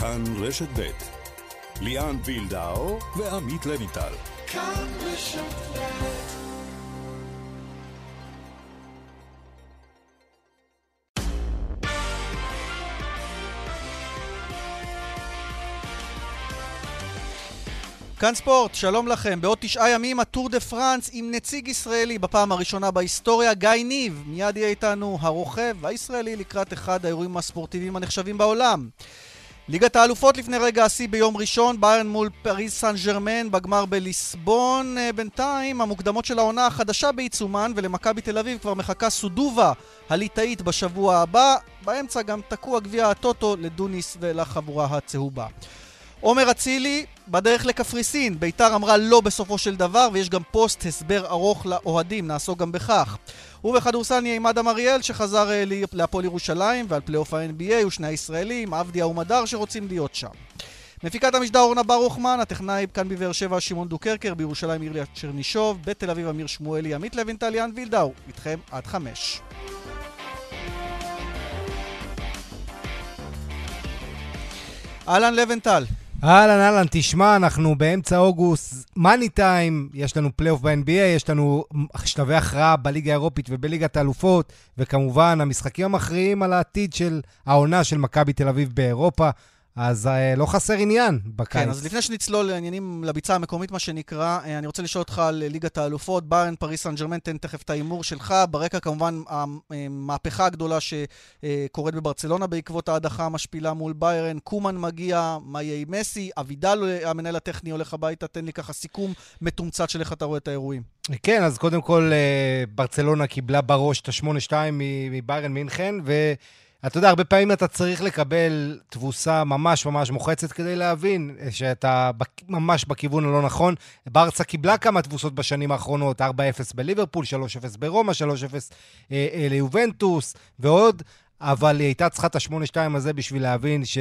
כאן רשת ב' ליאן וילדאו ועמית לויטל. כאן רשת ב' כאן ספורט, שלום לכם. בעוד תשעה ימים הטור דה פרנס עם נציג ישראלי בפעם הראשונה בהיסטוריה, גיא ניב. מיד יהיה איתנו הרוכב הישראלי לקראת אחד האירועים הספורטיביים הנחשבים בעולם. ליגת האלופות לפני רגע השיא ביום ראשון, ביירן מול פריס סן ג'רמן בגמר בליסבון. אה, בינתיים המוקדמות של העונה החדשה בעיצומן ולמכבי תל אביב כבר מחכה סודובה הליטאית בשבוע הבא. באמצע גם תקוע גביע הטוטו לדוניס ולחבורה הצהובה. עומר אצילי בדרך לקפריסין, ביתר אמרה לא בסופו של דבר ויש גם פוסט הסבר ארוך לאוהדים, נעסוק גם בכך. ובכדורסל נהיה עם אדם אריאל שחזר אה, להפועל ירושלים ועל פלייאוף ה-NBA ושני הישראלים, אבדיה ומדר שרוצים להיות שם. מפיקת המשדר אורנה ברוכמן, הטכנאי כאן בבאר שבע שמעון דוקרקר, בירושלים עיריה צ'רנישוב, בתל אביב אמיר שמואלי, עמית לוינטל, ליאן וילדאו, איתכם עד חמש. אהלן לוינטל. אהלן, אהלן, תשמע, אנחנו באמצע אוגוסט, מאני טיים, יש לנו פלייאוף ב-NBA, יש לנו שלבי הכרעה בליגה האירופית ובליגת האלופות, וכמובן, המשחקים המכריעים על העתיד של העונה של מכבי תל אביב באירופה. אז אה, לא חסר עניין בקיץ. כן, אז לפני שנצלול לעניינים לביצה המקומית, מה שנקרא, אה, אני רוצה לשאול אותך על ליגת האלופות, ביירן, פריס סן ג'רמן, תן תכף את ההימור שלך. ברקע כמובן המהפכה הגדולה שקורית בברצלונה בעקבות ההדחה המשפילה מול ביירן. קומן מגיע, מה יהיה עם מסי? אבידל, המנהל הטכני, הולך הביתה. תן לי ככה סיכום מתומצת של איך אתה רואה את האירועים. כן, אז קודם כל, אה, ברצלונה קיבלה בראש את ה-8-2 מביירן מינכן, ו... אתה יודע, הרבה פעמים אתה צריך לקבל תבוסה ממש ממש מוחצת כדי להבין שאתה ממש בכיוון הלא נכון. ברצה קיבלה כמה תבוסות בשנים האחרונות, 4-0 בליברפול, 3-0 ברומא, 3-0 אה, אה, ליובנטוס ועוד, אבל היא הייתה צריכה את ה-8-2 הזה בשביל להבין ש...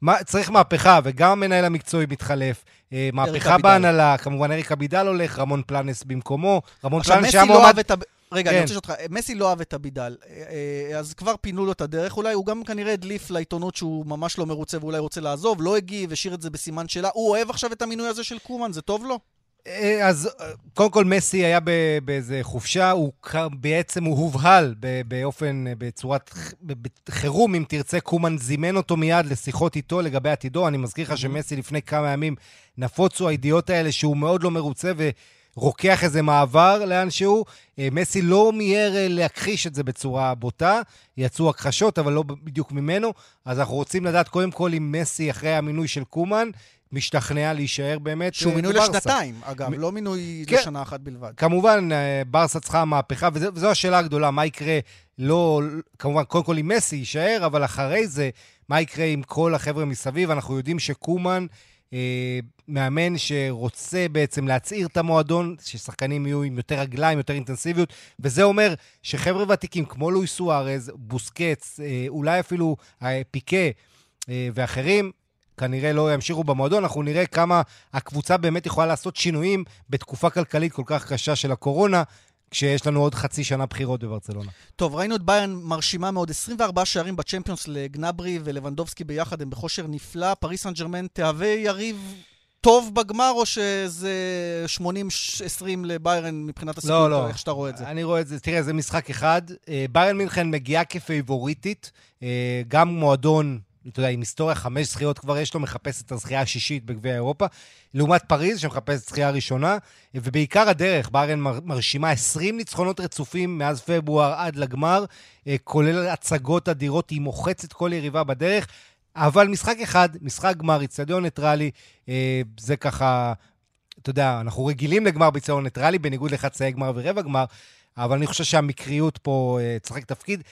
מה, צריך מהפכה, וגם המנהל המקצועי מתחלף. אה, מהפכה בהנהלה, כמובן אריק אבידל הולך, רמון פלנס במקומו. רמון פלנס שהיה לא מועמד... רגע, כן. אני רוצה לשאול אותך, מסי לא אהב את אבידל, אה, אה, אז כבר פינו לו את הדרך, אולי הוא גם כנראה הדליף לעיתונות שהוא ממש לא מרוצה ואולי רוצה לעזוב, לא הגיב, השאיר את זה בסימן שאלה. הוא אוהב עכשיו את המינוי הזה של קומן, זה טוב לו? אה, אז קודם כל מסי היה באיזה חופשה, הוא בעצם הוא הובהל באופן, בצורת חירום, אם תרצה, קומן זימן אותו מיד לשיחות איתו לגבי עתידו. אני מזכיר לך שמסי לפני כמה ימים נפוצו הידיעות האלה שהוא מאוד לא מרוצה ו... רוקח איזה מעבר לאנשהו. אה, מסי לא מיהר אה, להכחיש את זה בצורה בוטה, יצאו הכחשות, אבל לא בדיוק ממנו. אז אנחנו רוצים לדעת קודם כל אם מסי, אחרי המינוי של קומן, משתכנע להישאר באמת שהוא אה, מינוי בברסה. לשנתיים, אגב, מ... לא מינוי כן, לשנה אחת בלבד. כמובן, ברסה צריכה מהפכה, וזו, וזו השאלה הגדולה, מה יקרה, לא, כמובן, קודם כל אם מסי יישאר, אבל אחרי זה, מה יקרה עם כל החבר'ה מסביב? אנחנו יודעים שקומן... אה, מאמן שרוצה בעצם להצעיר את המועדון, ששחקנים יהיו עם יותר רגליים, יותר אינטנסיביות, וזה אומר שחבר'ה ותיקים כמו לואי סוארז, בוסקץ, אה, אולי אפילו אה, פיקה ואחרים, כנראה לא ימשיכו במועדון. אנחנו נראה כמה הקבוצה באמת יכולה לעשות שינויים בתקופה כלכלית כל כך קשה של הקורונה, כשיש לנו עוד חצי שנה בחירות בברצלונה. טוב, ראינו את ביירן מרשימה מאוד, 24 שערים בצ'מפיונס לגנברי ולבנדובסקי ביחד, הם בכושר נפלא. פריס סן ג'רמן תהווה יריב טוב בגמר, או שזה 80-20 לביירן מבחינת הסיכוי, לא, לא. איך שאתה רואה את זה? אני רואה את זה, תראה, זה משחק אחד. אה, ביירן מינכן מגיעה כפייבוריטית, אה, גם מועדון אתה יודע, עם היסטוריה, חמש זכיות כבר יש לו, מחפש את הזכייה השישית בגביע אירופה, לעומת פריז, שמחפש את זכייה הראשונה, ובעיקר הדרך, באיירן מרשימה 20 ניצחונות רצופים מאז פברואר עד לגמר, אה, כולל הצגות אדירות, היא מוחצת כל יריבה בדרך, אבל משחק אחד, משחק גמר, איצטדיון ניטרלי, אה, זה ככה, אתה יודע, אנחנו רגילים לגמר באיצטדיון ניטרלי, בניגוד לחצאי גמר ורבע גמר, אבל אני חושב שהמקריות פה אה, תשחק תפקיד.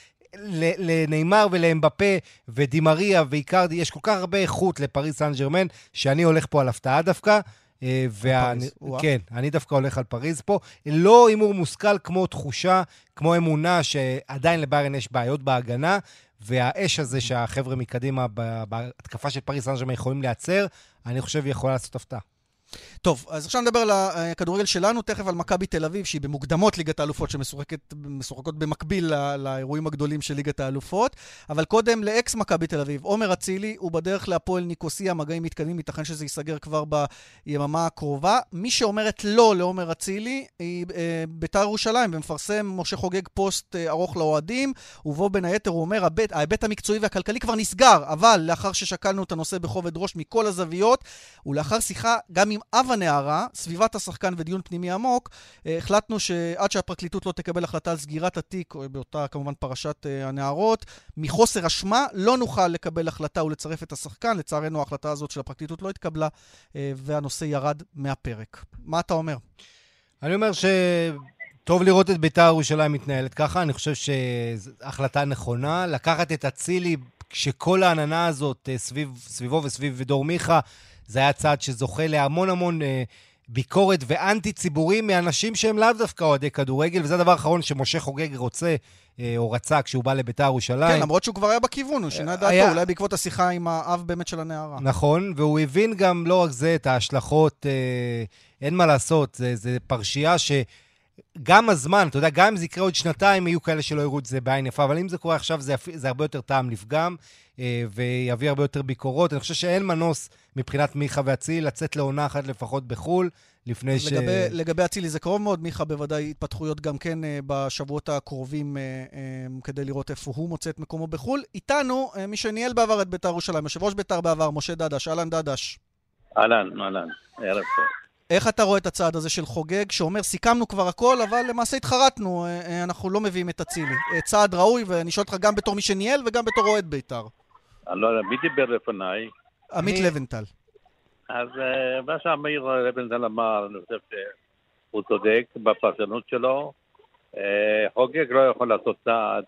לנאמר ולאמבפה ודימריה ואיקרדי, יש כל כך הרבה איכות לפריס סן ג'רמן, שאני הולך פה על הפתעה דווקא. אה, ואני, כן, אני דווקא הולך על פריז פה. לא הימור מושכל כמו תחושה, כמו אמונה שעדיין לביירן יש בעיות בהגנה, והאש הזה שהחבר'ה מקדימה בהתקפה של פריס סן ג'רמן יכולים לייצר, אני חושב היא יכולה לעשות הפתעה. טוב, אז עכשיו נדבר על הכדורגל שלנו, תכף על מכבי תל אביב, שהיא במוקדמות ליגת האלופות, שמשוחקות במקביל לא, לאירועים הגדולים של ליגת האלופות. אבל קודם, לאקס מכבי תל אביב, עומר אצילי, הוא בדרך להפועל ניקוסיה, מגעים מתקדמים, ייתכן שזה ייסגר כבר ביממה הקרובה. מי שאומרת לא לעומר אצילי, היא אה, בית"ר ירושלים, ומפרסם משה חוגג פוסט אה, ארוך לאוהדים, ובו בין היתר הוא אומר, ההיבט המקצועי והכלכלי כבר נסגר, אבל לאחר ששקלנו את הנושא בכובד ראש מכל הזוויות, ולאחר שיחה גם עם אב הנערה, סביבת השחקן ודיון פנימי עמוק, אה, החלטנו שעד שהפרקליטות לא תקבל החלטה על סגירת התיק, באותה כמובן פרשת אה, הנערות, מחוסר אשמה לא נוכל לקבל החלטה ולצרף את השחקן. לצערנו ההחלטה הזאת של הפרקליטות לא התקבלה, אה, והנושא ירד מהפרק. מה אתה אומר? אני אומר ש... טוב לראות את בית"ר ירושלים מתנהלת ככה, אני חושב שזו החלטה נכונה. לקחת את אצילי, כשכל העננה הזאת סביב, סביבו וסביב דור מיכה, זה היה צעד שזוכה להמון המון אה, ביקורת ואנטי ציבורי מאנשים שהם לאו דווקא אוהדי כדורגל, וזה הדבר האחרון שמשה חוגג רוצה, אה, או רצה כשהוא בא לביתר ירושלים. כן, למרות שהוא כבר היה בכיוון, הוא שינה דעתו, היה... אולי בעקבות השיחה עם האב באמת של הנערה. נכון, והוא הבין גם לא רק זה, את ההשלכות, אה, אין מה לעשות, זה, זה פרשייה ש... גם הזמן, אתה יודע, גם אם זה יקרה עוד שנתיים, יהיו כאלה שלא יראו את זה בעין יפה, אבל אם זה קורה עכשיו, זה, זה הרבה יותר טעם לפגם, אה, ויביא הרבה יותר ביקורות. אני חושב שאין מנוס מבחינת מיכה ואצילי לצאת לעונה אחת לפחות בחו"ל, לפני ש... לגבי, לגבי אצילי זה קרוב מאוד, מיכה בוודאי התפתחויות גם כן אה, בשבועות הקרובים אה, כדי לראות איפה הוא מוצא את מקומו בחו"ל. איתנו, מי שניהל בעבר את בית"ר ירושלים, יושב ראש בית"ר בעבר, משה דדש. אהלן דדש. אהלן, אהלן, ערב טוב. איך אתה רואה את הצעד הזה של חוגג, שאומר, סיכמנו כבר הכל, אבל למעשה התחרטנו, אנחנו לא מביאים את אצילי. צעד ראוי, ואני שואל אותך גם בתור מי שניהל וגם בתור אוהד בית"ר. אני לא יודע, מי דיבר לפניי? עמית לבנטל. אז אה, מה שאמיר לבנטל אמר, אני חושב שהוא צודק בפרשנות שלו. אה, חוגג לא יכול לעשות צעד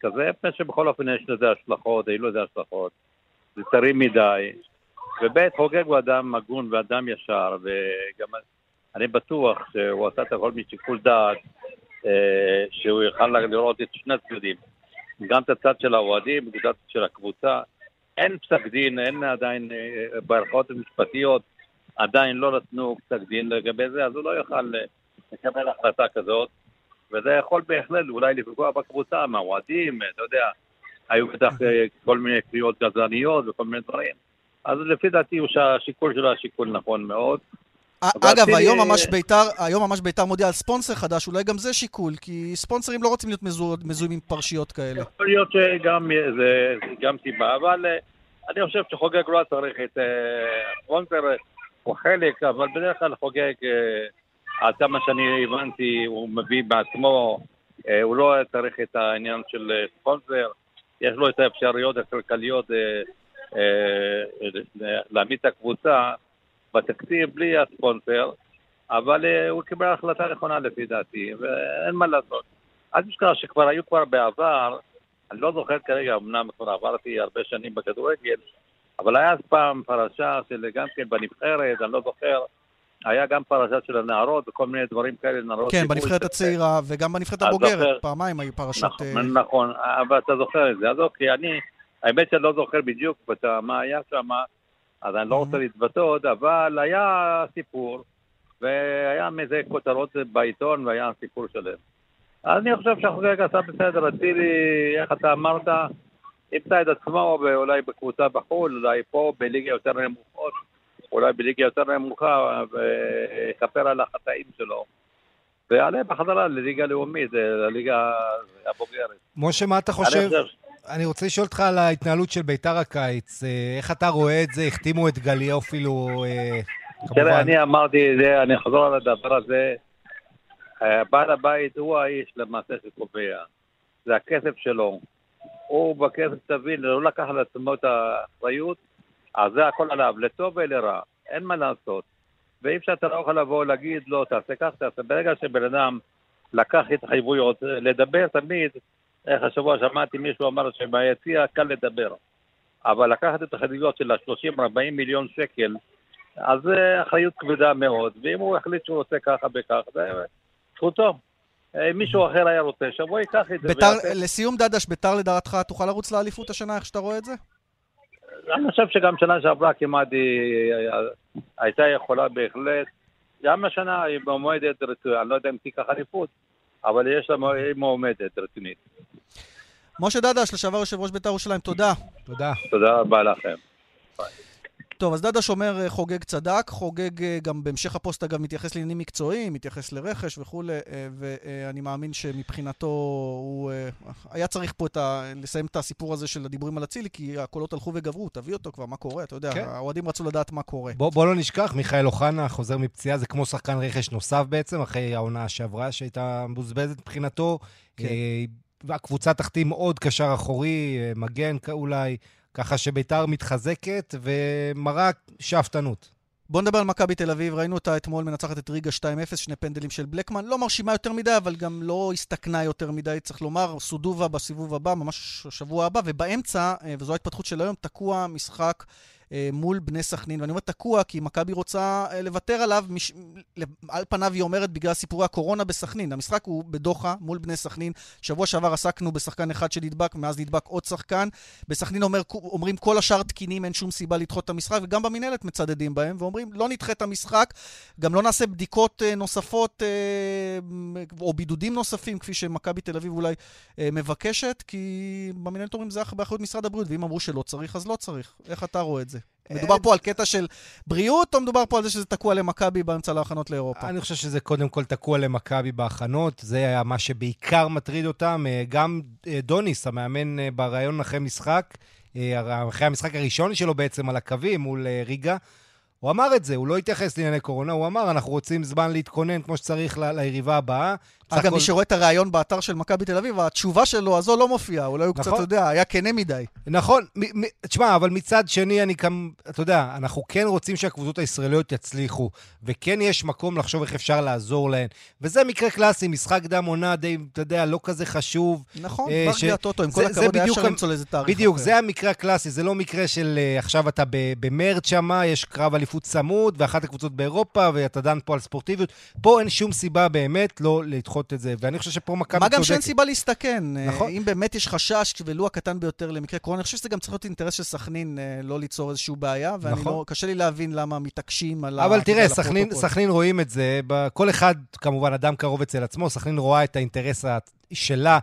כזה, מפני שבכל אופן יש לזה השלכות, היו לזה השלכות. זה טרי מדי. וב' חוגג הוא אדם הגון ואדם ישר, וגם אני בטוח שהוא עשה את הכל משיקול דעת, אה, שהוא יוכל לראות את שני הצדדים. גם את הצד של האוהדים, גם את הצד של הקבוצה. אין פסק דין, אין עדיין, אה, בערכאות המשפטיות עדיין לא נתנו פסק דין לגבי זה, אז הוא לא יוכל אה, לקבל החלטה כזאת, וזה יכול בהחלט אולי לפגוע בקבוצה, מהאוהדים, אתה יודע, היו בטח כל מיני קריאות גזעניות וכל מיני דברים. אז לפי דעתי השיקול שלו היה שיקול נכון מאוד. אגב, היום ממש ביתר, היום ממש ביתר מודיע על ספונסר חדש, אולי גם זה שיקול, כי ספונסרים לא רוצים להיות מזוהים עם פרשיות כאלה. יכול להיות שגם זה גם סיבה, אבל אה, אני חושב שחוגג לא צריך את אה, הספונסר, הוא חלק, אבל בדרך כלל חוגג, אה, עד כמה שאני הבנתי, הוא מביא בעצמו, הוא לא צריך את העניין של ספונסר, יש לו את האפשרויות הכלכליות להעמיד את הקבוצה. בתקציב בלי הספונסר, אבל uh, הוא קיבל החלטה נכונה לפי דעתי, ואין מה לעשות. אל תשכח שכבר היו כבר בעבר, אני לא זוכר כרגע, אמנם כבר עברתי הרבה שנים בכדורגל, אבל היה אז פעם פרשה של גם כן בנבחרת, אני לא זוכר, היה גם פרשה של הנערות וכל מיני דברים כאלה, נערות... כן, בנבחרת הצעירה וגם בנבחרת הבוגרת, זוכר, פעמיים היו פרשות... נכון, uh... נכון, אבל אתה זוכר את זה. אז אוקיי, אני, האמת שאני לא זוכר בדיוק מה היה שם, אז אני לא רוצה להתבטא עוד, אבל היה סיפור, והיה מזה כותרות בעיתון, והיה סיפור שלם. אז אני חושב שהחוגג עשה בסדר, אצילי, איך אתה אמרת, ימצא את עצמו אולי בקבוצה בחו"ל, אולי פה בליגה יותר נמוכות, אולי בליגה יותר נמוכה, ויכפר על החטאים שלו. ויעלה בחזרה לליגה לאומית, לליגה הבוגרת. משה, מה אתה חושב? אני רוצה לשאול אותך על ההתנהלות של ביתר הקיץ. אה, איך אתה רואה את זה? החתימו את גליו אפילו, אה, כמובן. תראה, אני אמרתי את זה, אני אחזור על הדבר הזה. אה, בעל הבית הוא האיש למעשה שקובע. זה הכסף שלו. הוא בכסף, תבין, לא לקח על עצמו את האחריות, אז זה הכל עליו, לטוב ולרע. אין מה לעשות. ואי אפשר, אתה לא יכול לבוא ולהגיד, לא, תעשה כך, תעשה. ברגע שבן אדם לקח התחייבויות, לדבר תמיד איך השבוע שמעתי מישהו אמר שביציע קל לדבר, אבל לקחת את החגיגות של ה-30-40 מיליון שקל, אז זה אחריות כבדה מאוד, ואם הוא החליט שהוא עושה ככה וכך, זה זכותו. אם מישהו אחר היה רוצה, שבוא ייקח את זה. ביתר, לסיום דדש, ביתר לדעתך תוכל לרוץ לאליפות השנה, איך שאתה רואה את זה? אני חושב שגם שנה שעברה כמעט הייתה יכולה בהחלט, גם השנה היא מועמדת רצויה, אני לא יודע אם תיקח אליפות, אבל יש לה מועמדת רצינית. משה דדש, לשעבר יושב ראש בית"ר ירושלים, תודה. תודה. תודה רבה לכם. טוב, אז דדש אומר אה, חוגג צדק, חוגג אה, גם בהמשך הפוסט אגב מתייחס לעניינים מקצועיים, מתייחס לרכש וכולי, אה, ואני מאמין שמבחינתו הוא היה צריך פה את ה... לסיים את הסיפור הזה של הדיבורים על אצילי, כי הקולות הלכו וגברו, תביא אותו כבר, מה קורה? אתה יודע, כן. האוהדים רצו לדעת מה קורה. בוא, בוא לא נשכח, מיכאל אוחנה חוזר מפציעה, זה כמו שחקן רכש נוסף בעצם, אחרי העונה שעברה, שהייתה מבוזבזת מבחינתו. כן. הקבוצה תחתים עוד קשר אחורי, מגן אולי. ככה שביתר מתחזקת ומראה שאפתנות. בוא נדבר על מכבי תל אביב, ראינו אותה אתמול מנצחת את ריגה 2-0, שני פנדלים של בלקמן, לא מרשימה יותר מדי, אבל גם לא הסתכנה יותר מדי, צריך לומר, סודובה בסיבוב הבא, ממש השבוע הבא, ובאמצע, אה, וזו ההתפתחות של היום, תקוע משחק אה, מול בני סכנין. ואני אומר תקוע כי מכבי רוצה אה, לוותר עליו, מש... על פניו היא אומרת בגלל סיפורי הקורונה בסכנין. המשחק הוא בדוחה מול בני סכנין. שבוע שעבר עסקנו בשחקן אחד שנדבק, מאז נדבק עוד שחקן. בסכנין אומר, אומרים כל השאר תקינים, אין שום סיבה לדחות את המשחק, וגם במינהלת מצדדים בהם, ואומרים לא נדחה את המשחק, גם לא נעשה בדיקות אה, נוספות או בידודים נוספים, כפי שמכבי תל אביב אולי מבקשת, כי במינהלת אומרים זה באחריות משרד הבריאות, ואם אמרו שלא צריך, אז לא צריך. איך אתה רואה את זה? מדובר פה על קטע של בריאות, או מדובר פה על זה שזה תקוע למכבי באמצע להכנות לאירופה? אני חושב שזה קודם כל תקוע למכבי בהכנות, זה היה מה שבעיקר מטריד אותם. אה, גם אה, דוניס, המאמן אה, בריאיון אחרי משחק, אחרי המשחק הראשון שלו בעצם על הקווים מול ריגה, הוא אמר את זה, הוא לא התייחס לענייני קורונה, הוא אמר, אנחנו רוצים זמן להתכונן כמו שצריך ל- ליריבה הבאה. אגב, מי שרואה את הריאיון באתר של מכבי תל אביב, התשובה שלו הזו לא מופיעה, אולי הוא נכון. קצת, אתה יודע, היה כנה מדי. נכון, תשמע, אבל מצד שני, אני כאן, אתה יודע, אנחנו כן רוצים שהקבוצות הישראליות יצליחו, וכן יש מקום לחשוב איך אפשר לעזור להן. וזה מקרה קלאסי, משחק דם עונה די, אתה יודע, לא כזה חשוב. נכון, אה, ש... הטוטו, עם כל הכבוד, היה אפשר למצוא לזה תאריך בדיוק. זה המקרה הקלאסי, זה לא מקרה של uh, עכשיו אתה במרץ שמה, יש קרב אליפות צמוד, ואחת הקבוצות באירופה, ואתה דן פה על ספורטיביות. פה אין שום סיבה באמת לא לדחות את זה, ואני חושב שפה מכבי צודקת. מה גם שאין סיבה להסתכן. נכון. אם באמת יש חשש, ולו הקטן ביותר למקרה קורונה, אני חושב שזה גם צריך להיות אינטרס של סכנין אה, לא ליצור איזושהי בעיה, ואני נכון. לא, קשה לי להבין למה מתעקשים על ה... אבל תראה, סכנין, סכנין רואים את זה, כל אחד, כמובן, אדם קרוב אצל עצמו, סכנין רואה את האינטרס שלה,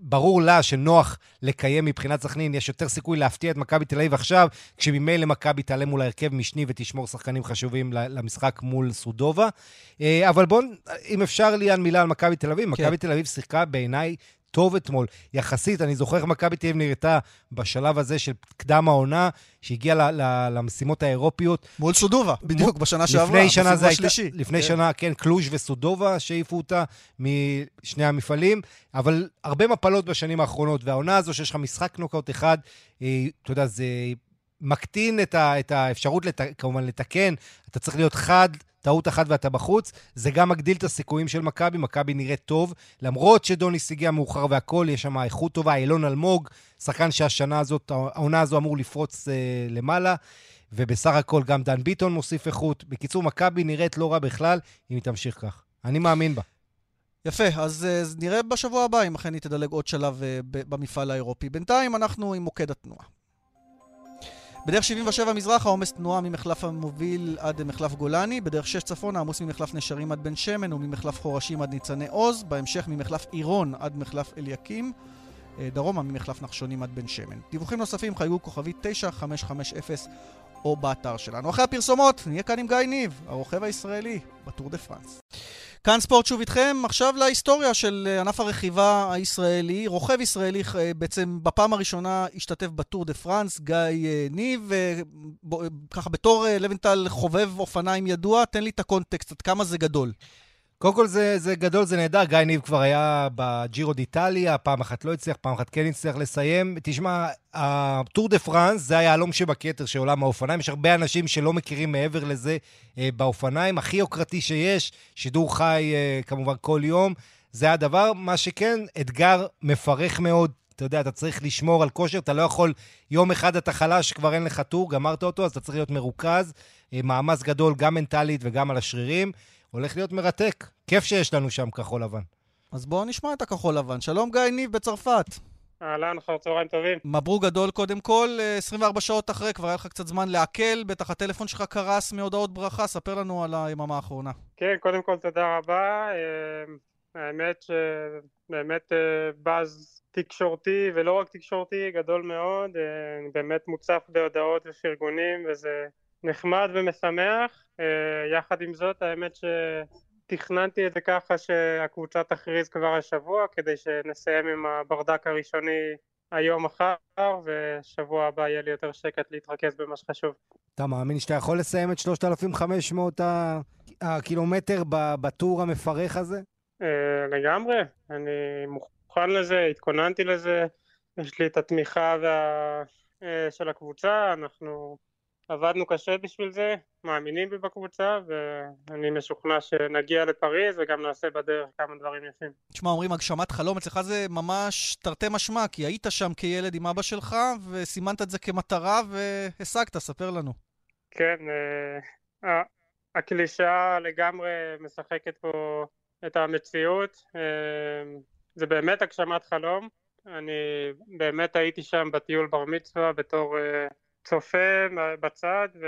ברור לה שנוח לקיים מבחינת סכנין, יש יותר סיכוי להפתיע את מכבי תל אביב עכשיו, כשממילא מכבי תעלה מול ההרכב משני ותשמור שחקנים חשובים למשחק מול סודובה. אה, אבל בואו, אם אפשר ליאן מילה על מכבי תל אביב, כן. מכבי תל אביב שיחקה בעיניי טוב אתמול. יחסית, אני זוכר איך מכבי תל אביב נראתה בשלב הזה של קדם העונה, שהגיעה למשימות האירופיות. מול סודובה, בדיוק, בשנה שעברה, לפני שנה זה הייתה, לפני כן. שנה, כן, קלוז' וסודובה שהעיפו אותה משני המפעלים, אבל הרבה מפלות בשנים האחרונות, והעונה הזו שיש לך משחק נוקאוט אחד, אה, אתה יודע, זה מקטין את, ה, את האפשרות, לת, כמובן, לתקן. אתה צריך להיות חד, טעות אחת ואתה בחוץ. זה גם מגדיל את הסיכויים של מכבי, מכבי נראית טוב. למרות שדוניס הגיע מאוחר והכול, יש שם איכות טובה. אילון אלמוג, שחקן שהשנה הזאת, העונה הזו אמור לפרוץ אה, למעלה. ובסך הכל גם דן ביטון מוסיף איכות. בקיצור, מכבי נראית לא רע בכלל, אם היא תמשיך כך. אני מאמין בה. יפה, אז, אז נראה בשבוע הבא אם אכן היא תדלג עוד שלב uh, במפעל האירופי. בינתיים אנחנו עם מוקד התנועה. בדרך 77 מזרח העומס תנועה ממחלף המוביל עד מחלף גולני, בדרך 6 צפון העמוס ממחלף נשרים עד בן שמן וממחלף חורשים עד ניצני עוז, בהמשך ממחלף עירון עד מחלף אליקים, אה, דרומה ממחלף נחשונים עד בן שמן. דיווחים נוספים חייגו כוכבי 9550 או באתר שלנו. אחרי הפרסומות, נהיה כאן עם גיא ניב, הרוכב הישראלי בטור דה פרנס. כאן ספורט שוב איתכם, עכשיו להיסטוריה של אה, ענף הרכיבה הישראלי. רוכב ישראלי אה, בעצם בפעם הראשונה השתתף בטור דה פרנס, גיא אה, ניב, ככה בתור לבנטל חובב אופניים ידוע, תן לי את הקונטקסט, עד כמה זה גדול. קודם כל זה, זה גדול, זה נהדר. גיא ניב כבר היה בג'ירו דיטליה, פעם אחת לא הצליח, פעם אחת כן הצליח לסיים. תשמע, הטור דה פרנס זה היהלום שבכתר של עולם האופניים. יש הרבה אנשים שלא מכירים מעבר לזה אה, באופניים. הכי יוקרתי שיש, שידור חי אה, כמובן כל יום. זה הדבר. מה שכן, אתגר מפרך מאוד. אתה יודע, אתה צריך לשמור על כושר, אתה לא יכול, יום אחד אתה חלש, כבר אין לך טור, גמרת אותו, אז אתה צריך להיות מרוכז. אה, מאמץ גדול, גם מנטלית וגם על השרירים. הולך להיות מרתק. כיף שיש לנו שם כחול לבן. אז בואו נשמע את הכחול לבן. שלום גיא ניב בצרפת. אהלן, אחר צהריים טובים. מברוק גדול קודם כל, 24 שעות אחרי, כבר היה לך קצת זמן לעכל, בטח הטלפון שלך קרס מהודעות ברכה, ספר לנו על היממה האחרונה. כן, קודם כל תודה רבה. האמת שבאמת באז תקשורתי, ולא רק תקשורתי, גדול מאוד, באמת מוצף בהודעות ופרגונים, וזה נחמד ומשמח. יחד עם זאת, האמת ש... תכננתי את זה ככה שהקבוצה תכריז כבר השבוע כדי שנסיים עם הברדק הראשוני היום מחר ושבוע הבא יהיה לי יותר שקט להתרכז במה שחשוב. אתה מאמין שאתה יכול לסיים את 3,500 הקילומטר בטור המפרך הזה? אה, לגמרי, אני מוכן לזה, התכוננתי לזה, יש לי את התמיכה וה... אה, של הקבוצה, אנחנו עבדנו קשה בשביל זה, מאמינים בי בקבוצה, ואני משוכנע שנגיע לפריז וגם נעשה בדרך כמה דברים יפים. תשמע, אומרים הגשמת חלום, אצלך זה ממש תרתי משמע, כי היית שם כילד עם אבא שלך, וסימנת את זה כמטרה והשגת, ספר לנו. כן, אה, הקלישאה לגמרי משחקת פה את המציאות. אה, זה באמת הגשמת חלום. אני באמת הייתי שם בטיול בר מצווה בתור... אה, צופה בצד ו...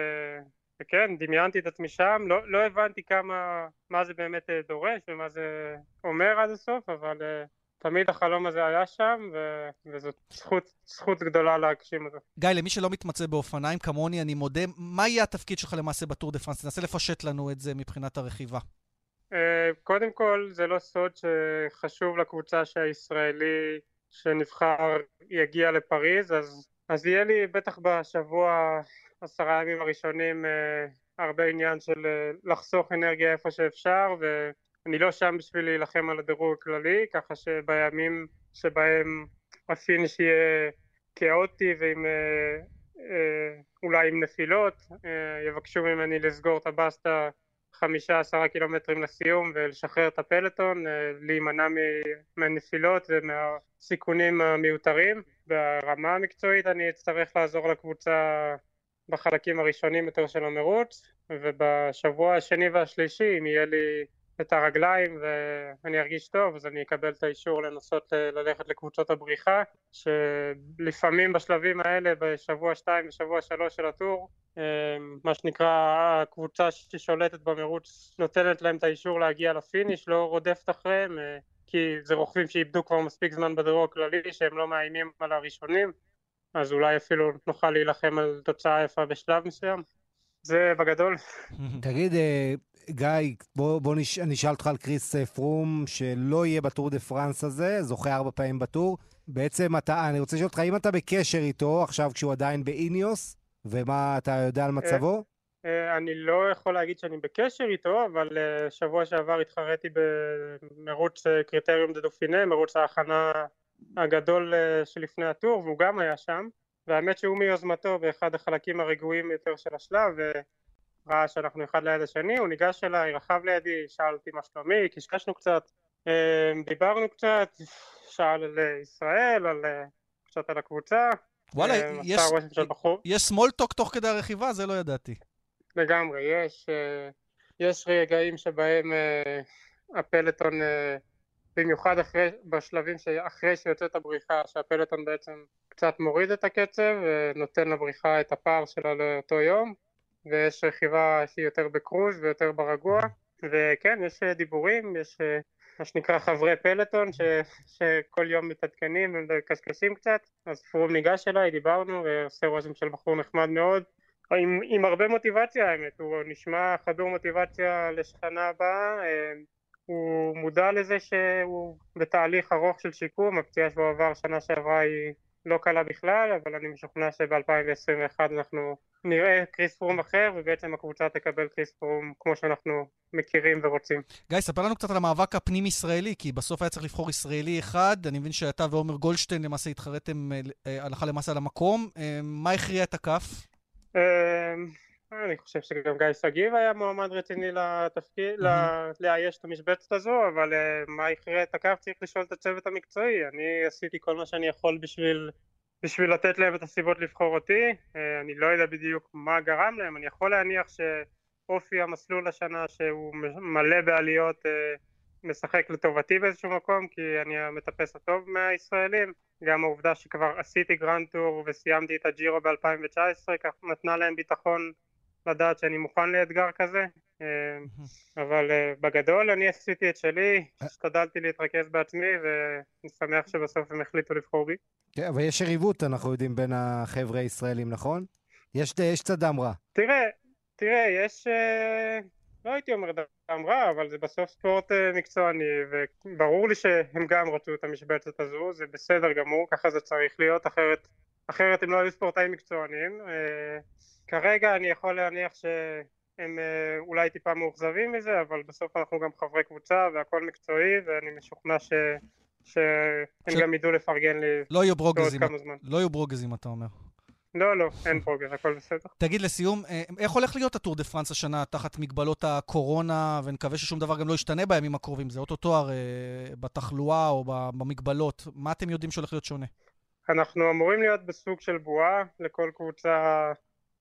וכן, דמיינתי את עצמי שם, לא, לא הבנתי כמה, מה זה באמת אה, דורש ומה זה אומר עד הסוף, אבל uh, תמיד החלום הזה היה שם, ו... וזאת זכות, זכות גדולה להגשים אותו. גיא, למי שלא מתמצא באופניים כמוני, אני מודה, מה יהיה התפקיד שלך למעשה בטור דה פרנס? תנסה לפשט לנו את זה מבחינת הרכיבה. Uh, קודם כל, זה לא סוד שחשוב לקבוצה שהישראלי שנבחר יגיע לפריז, אז אז יהיה לי בטח בשבוע, עשרה ימים הראשונים, אה, הרבה עניין של אה, לחסוך אנרגיה איפה שאפשר, ואני לא שם בשביל להילחם על הדירוג הכללי, ככה שבימים שבהם הפיניש יהיה כאוטי ועם אה, אולי עם נפילות, יבקשו ממני לסגור את הבסטה חמישה עשרה קילומטרים לסיום ולשחרר את הפלטון, להימנע מהנפילות ומהסיכונים המיותרים. ברמה המקצועית אני אצטרך לעזור לקבוצה בחלקים הראשונים יותר של המרוץ ובשבוע השני והשלישי אם יהיה לי את הרגליים ואני ארגיש טוב אז אני אקבל את האישור לנסות ללכת לקבוצות הבריחה שלפעמים בשלבים האלה בשבוע שתיים ושבוע שלוש של הטור אמ, מה שנקרא הקבוצה ששולטת במרוץ נותנת להם את האישור להגיע לפיניש לא רודפת אחריהם כי זה רוכבים שאיבדו כבר מספיק זמן בדירוג הכללי שהם לא מאיימים על הראשונים אז אולי אפילו נוכל להילחם על תוצאה יפה בשלב מסוים זה בגדול. תגיד, אה, גיא, בוא, בוא נש... אני אשאל אותך על קריס אה, פרום, שלא יהיה בטור דה פרנס הזה, זוכה ארבע פעמים בטור. בעצם אתה, אני רוצה לשאול אותך, האם אתה בקשר איתו עכשיו כשהוא עדיין באיניוס, ומה אתה יודע על מצבו? אה, אני לא יכול להגיד שאני בקשר איתו, אבל אה, שבוע שעבר התחרתי במרוץ אה, קריטריום דה דופינה, מרוץ ההכנה הגדול שלפני הטור, והוא גם היה שם, והאמת שהוא מיוזמתו באחד החלקים הרגועים יותר של השלב, וראה שאנחנו אחד ליד השני, הוא ניגש אליי, רכב לידי, שאל אותי מה שלומי, קשקשנו קצת, דיברנו קצת, שאל על ישראל, על קצת על הקבוצה. וואלה, יש, talk תוך כדי הרכיבה? זה לא ידעתי. לגמרי, יש, אה, יש רגעים שבהם אה, הפלטון, אה, במיוחד אחרי, בשלבים שאחרי שיוצאת הבריחה, שהפלטון בעצם קצת מוריד את הקצב ונותן לבריחה את הפער שלה לאותו יום ויש רכיבה שהיא יותר בקרוז ויותר ברגוע. וכן, יש דיבורים, יש מה שנקרא חברי פלטון ש, שכל יום מתעדכנים ומקשקשים קצת. אז פרום ניגש אליי, דיברנו ועושה רושם של בחור נחמד מאוד עם, עם הרבה מוטיבציה האמת, הוא נשמע חדור מוטיבציה לשנה הבאה, אה, הוא מודע לזה שהוא בתהליך ארוך של שיקום, הפציעה שהוא עבר שנה שעברה היא לא קלה בכלל, אבל אני משוכנע שב-2021 אנחנו נראה קריס פרום אחר, ובעצם הקבוצה תקבל קריס פרום כמו שאנחנו מכירים ורוצים. גיא, ספר לנו קצת על המאבק הפנים-ישראלי, כי בסוף היה צריך לבחור ישראלי אחד. אני מבין שאתה ועומר גולדשטיין למעשה התחרתם אה, הלכה למעשה על המקום. אה, מה הכריע את הכף? אמ, אני חושב שגם גיא שגיב היה מועמד רציני לתפקיד, לאייש את המשבצת הזו, אבל אה, מה יקרה את הקו? צריך לשאול את הצוות המקצועי. אני עשיתי כל מה שאני יכול בשביל, בשביל לתת להם את הסיבות לבחור אותי, אה, אני לא יודע בדיוק מה גרם להם, אני יכול להניח שאופי המסלול השנה שהוא מלא בעליות אה, משחק לטובתי באיזשהו מקום כי אני המטפס הטוב מהישראלים גם העובדה שכבר עשיתי גרנד טור וסיימתי את הג'ירו ב-2019 כך נתנה להם ביטחון לדעת שאני מוכן לאתגר כזה אה, אבל אה, בגדול אני עשיתי את שלי, השתדלתי להתרכז בעצמי ואני שמח שבסוף הם החליטו לבחור בי. כן, אבל יש יריבות, אנחנו יודעים, בין החבר'ה הישראלים, נכון? יש, יש קצת דם רע. תראה, תראה, יש... אה, לא הייתי אומר דם רע, אבל זה בסוף ספורט מקצועני, וברור לי שהם גם רצו את המשבצת הזו, זה בסדר גמור, ככה זה צריך להיות, אחרת, אחרת הם לא היו ספורטאים מקצוענים. כרגע אני יכול להניח ש... הם אה, אולי טיפה מאוכזבים מזה, אבל בסוף אנחנו גם חברי קבוצה והכל מקצועי, ואני משוכנע ש... שהם ש... גם ידעו לפרגן לי לא יהיו ברוגזים, לא יהיו ברוגזים, אתה אומר. לא, לא, אין ברוגז, הכל בסדר. תגיד לסיום, אה, איך הולך להיות הטור דה פרנס השנה תחת מגבלות הקורונה, ונקווה ששום דבר גם לא ישתנה בימים הקרובים? זה אוטוטו הרי בתחלואה או במגבלות. מה אתם יודעים שהולך להיות שונה? אנחנו אמורים להיות בסוג של בועה, לכל קבוצה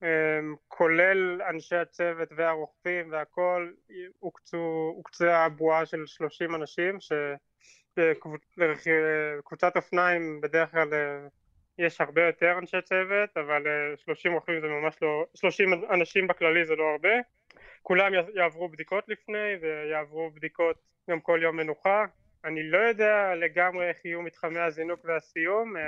אמ, כולל אנשי הצוות והרוכבים והכל, הוקצו, הוקצה הבועה של 30 אנשים, שבקבוצת אופניים בדרך כלל אה, יש הרבה יותר אנשי צוות, אבל 30 אה, רוכבים זה ממש לא, 30 אנשים בכללי זה לא הרבה. כולם יעברו בדיקות לפני ויעברו בדיקות גם כל יום מנוחה. אני לא יודע לגמרי איך יהיו מתחמי הזינוק והסיום, אה,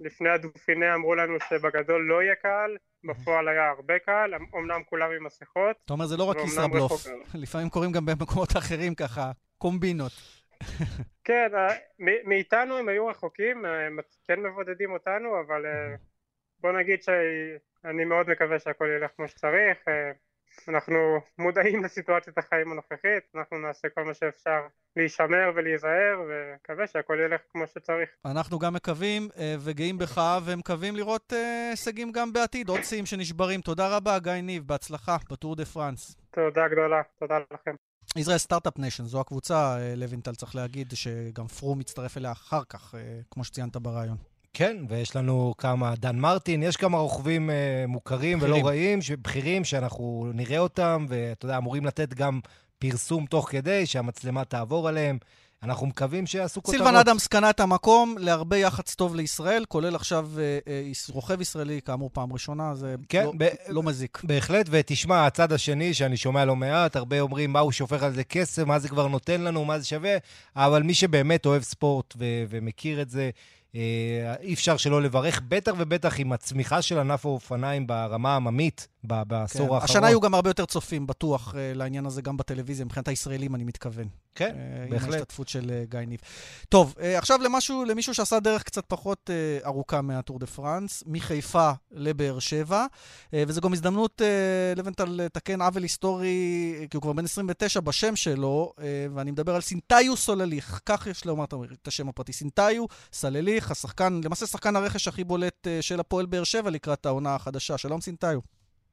לפני הדופיני אמרו לנו שבגדול לא יהיה קהל, בפועל היה הרבה קהל, אמנם כולם עם מסכות. אתה אומר, זה לא רק ישראבלוף, לפעמים קורים גם במקומות אחרים ככה, קומבינות. כן, אה, מאיתנו הם היו רחוקים, אה, הם כן מבודדים אותנו, אבל אה, בוא נגיד שאני מאוד מקווה שהכל ילך כמו שצריך. אנחנו מודעים לסיטואציית החיים הנוכחית, אנחנו נעשה כל מה שאפשר להישמר ולהיזהר, ומקווה שהכל ילך כמו שצריך. אנחנו גם מקווים וגאים בך, ומקווים לראות הישגים גם בעתיד, עוד שיאים שנשברים. תודה רבה, גיא ניב, בהצלחה בטור דה פרנס. תודה גדולה, תודה לכם. ישראל סטארט-אפ ניישן, זו הקבוצה, אה, לוינטל צריך להגיד, שגם פרום מצטרף אליה אחר כך, כמו שציינת בראיון. כן, ויש לנו כמה, דן מרטין, יש כמה רוכבים אה, מוכרים בחירים. ולא רעים, בכירים, שאנחנו נראה אותם, ואתה יודע, אמורים לתת גם פרסום תוך כדי, שהמצלמה תעבור עליהם. אנחנו מקווים שיעשו כותרות. סילבן אדמס קנה את המקום להרבה יח"צ טוב לישראל, כולל עכשיו אה, אה, רוכב ישראלי, כאמור, פעם ראשונה, זה כן, לא, ב- לא מזיק. בהחלט, ותשמע, הצד השני, שאני שומע לא מעט, הרבה אומרים, מה הוא שופך על זה כסף, מה זה כבר נותן לנו, מה זה שווה, אבל מי שבאמת אוהב ספורט ו- ומכיר את זה, אה, אי אפשר שלא לברך, בטח ובטח עם הצמיחה של ענף האופניים ברמה העממית בעשור כן. האחרון. השנה היו גם הרבה יותר צופים, בטוח, אה, לעניין הזה, גם בטלוויזיה, מבחינת הישראלים, אני מתכוון. כן, uh, בהחלט. עם ההשתתפות של uh, גיא ניב. טוב, uh, עכשיו למשהו, למישהו שעשה דרך קצת פחות uh, ארוכה מהטור דה פרנס, מחיפה לבאר שבע, uh, וזו גם הזדמנות uh, לבנטל לתקן עוול היסטורי, כי הוא כבר בן 29 בשם שלו, uh, ואני מדבר על סינטיו סולליך, כך יש לומר את השם הפרטי. סינטיו סולליך, השחקן, למעשה שחקן הרכש הכי בולט uh, של הפועל באר שבע לקראת העונה החדשה. שלום סינטיו.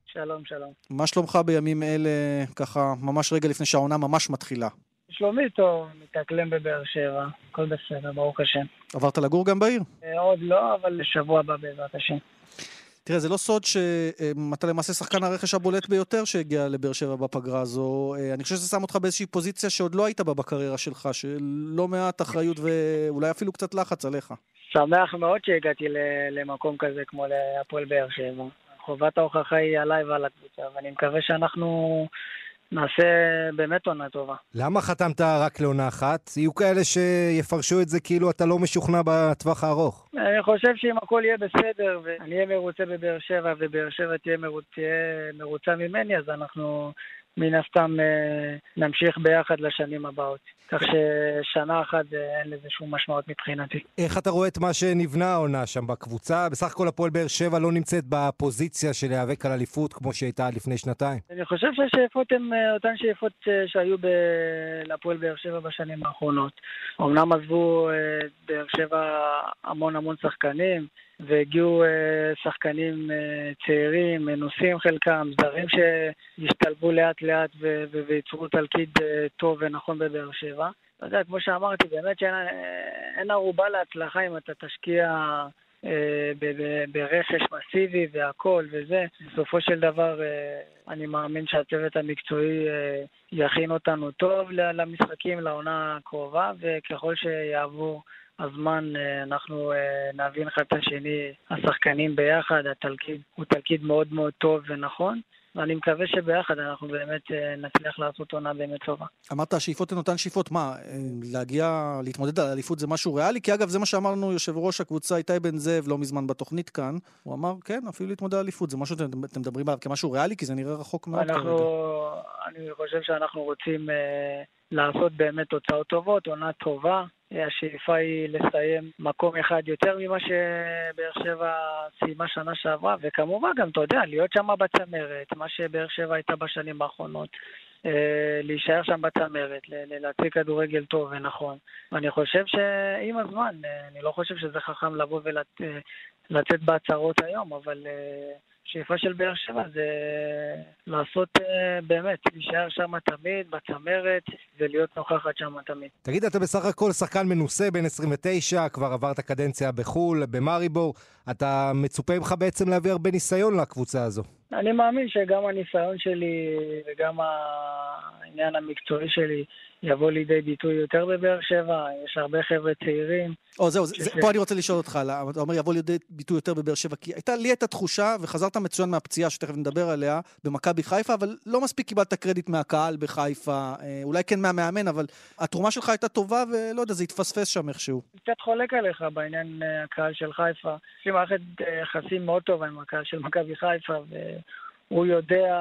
שלום, שלום. מה שלומך בימים אלה, ככה, ממש רגע לפני שהעונה ממש מתחילה? שלומי טוב, מתאקלם בבאר שבע, הכל בסדר, ברוך השם. עברת לגור גם בעיר? אה, עוד לא, אבל לשבוע הבא בעזרת השם. תראה, זה לא סוד שאתה למעשה שחקן הרכש הבולט ביותר שהגיע לבאר שבע בפגרה הזו. אה, אני חושב שזה שם אותך באיזושהי פוזיציה שעוד לא היית בה בקריירה שלך, של לא מעט אחריות ואולי אפילו קצת לחץ עליך. שמח מאוד שהגעתי למקום כזה כמו להפועל באר שבע. חובת ההוכחה היא עליי ועל הקבוצה, ואני מקווה שאנחנו נעשה באמת עונה טובה. למה חתמת רק לעונה אחת? יהיו כאלה שיפרשו את זה כאילו אתה לא משוכנע בטווח הארוך. אני חושב שאם הכל יהיה בסדר, ואני אהיה מרוצה בבאר שבע, ובאר שבע תהיה מרוצה, ממני, אז אנחנו מן הסתם אה, נמשיך ביחד לשנים הבאות. כך ששנה אחת אה, אין לזה שום משמעות מבחינתי. איך אתה רואה את מה שנבנה העונה שם בקבוצה? בסך הכל הפועל באר שבע לא נמצאת בפוזיציה של להיאבק על אליפות כמו שהייתה לפני שנתיים. אני חושב שהשאיפות הן אה, אותן שאיפות שהיו ב... להפועל באר שבע בשנים האחרונות. אמנם עזבו באר שבע המון המון שחקנים. והגיעו אה, שחקנים אה, צעירים, מנוסים חלקם, זרים שהשתלבו לאט לאט וייצרו תלכיד אה, טוב ונכון בבאר שבע. אתה יודע, כמו שאמרתי, באמת שאין ערובה להצלחה אם אתה תשקיע אה, ברכש מסיבי והכל וזה. בסופו של דבר אה, אני מאמין שהצוות המקצועי אה, יכין אותנו טוב למשחקים, לעונה הקרובה, וככל שיעבור הזמן אנחנו נבין אחד את השני, השחקנים ביחד, התלכיד הוא תלכיד מאוד מאוד טוב ונכון. ואני מקווה שביחד אנחנו באמת אה, נצליח לעשות עונה באמת טובה. אמרת השאיפות הן אותן שאיפות, מה, אה, להגיע, להתמודד על אליפות זה משהו ריאלי? כי אגב, זה מה שאמרנו יושב ראש הקבוצה איתי בן זאב לא מזמן בתוכנית כאן. הוא אמר, כן, אפילו להתמודד על אליפות, זה משהו שאתם מדברים עליו כמשהו ריאלי? כי זה נראה רחוק מאוד אנחנו, כרגע. אני חושב שאנחנו רוצים אה, לעשות באמת תוצאות טובות, עונה טובה. השאיפה היא לסיים מקום אחד יותר ממה שבאר שבע סיימה שנה שעברה, וכמובן גם, אתה יודע, להיות שם בצמרת, מה שבאר שבע הייתה בשנים האחרונות. אה, להישאר שם בצמרת, להציג כדורגל טוב ונכון. ואני חושב שעם הזמן, אה, אני לא חושב שזה חכם לבוא ולצאת אה, בהצהרות היום, אבל השאיפה של באר שבע זה לעשות uh, באמת, להישאר שם תמיד, בצמרת, ולהיות נוכחת שם תמיד. תגיד, אתה בסך הכל שחקן מנוסה, בן 29, כבר עברת קדנציה בחו"ל, במאריבור, אתה מצופה ממך בעצם להביא הרבה ניסיון לקבוצה הזו. אני מאמין שגם הניסיון שלי וגם העניין המקצועי שלי יבוא לידי ביטוי יותר בבאר שבע, יש הרבה חבר'ה צעירים. או זהו, ש... זה, פה אני רוצה לשאול אותך, אתה אומר יבוא לידי ביטוי יותר בבאר שבע, כי הייתה לי את התחושה, וחזרת מצוין מהפציעה שתכף נדבר עליה, במכבי חיפה, אבל לא מספיק קיבלת קרדיט מהקהל בחיפה, אה, אולי כן מהמאמן, אבל התרומה שלך הייתה טובה, ולא יודע, זה התפספס שם איכשהו. קצת חולק עליך בעניין אה, הקהל של חיפה. יש לי מערכת אה, יחסים מאוד טובה עם הקהל של מכבי חיפה, והוא יודע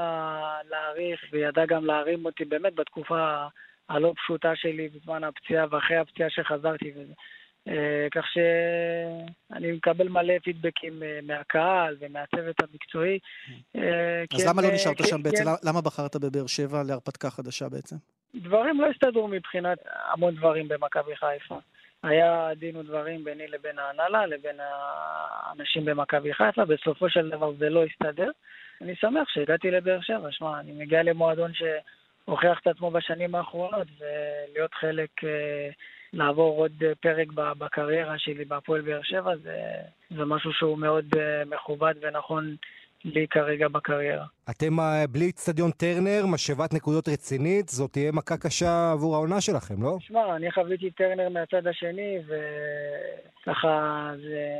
להעריך, וידע גם להרים אותי באמת בתקופה... הלא פשוטה שלי בזמן הפציעה ואחרי הפציעה שחזרתי וזה. אה, כך שאני מקבל מלא פידבקים אה, מהקהל ומהצוות המקצועי. אה, אז למה לא נשארת שם בעצם? למה בחרת בבאר שבע להרפתקה חדשה בעצם? דברים לא הסתדרו מבחינת המון דברים במכבי חיפה. היה דין ודברים ביני לבין ההנהלה, לבין האנשים במכבי חיפה, בסופו של דבר זה לא הסתדר. אני שמח שהגעתי לבאר שבע, שמע, אני מגיע למועדון ש... הוכיח את עצמו בשנים האחרונות, ולהיות חלק, אה, לעבור עוד פרק בקריירה שלי בהפועל באר שבע, זה, זה משהו שהוא מאוד אה, מכובד ונכון לי כרגע בקריירה. אתם אה, בלי אצטדיון טרנר, משאבת נקודות רצינית, זאת תהיה מכה קשה עבור העונה שלכם, לא? שמע, אני חוויתי טרנר מהצד השני, וככה,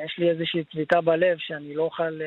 יש לי איזושהי צביטה בלב שאני לא אוכל...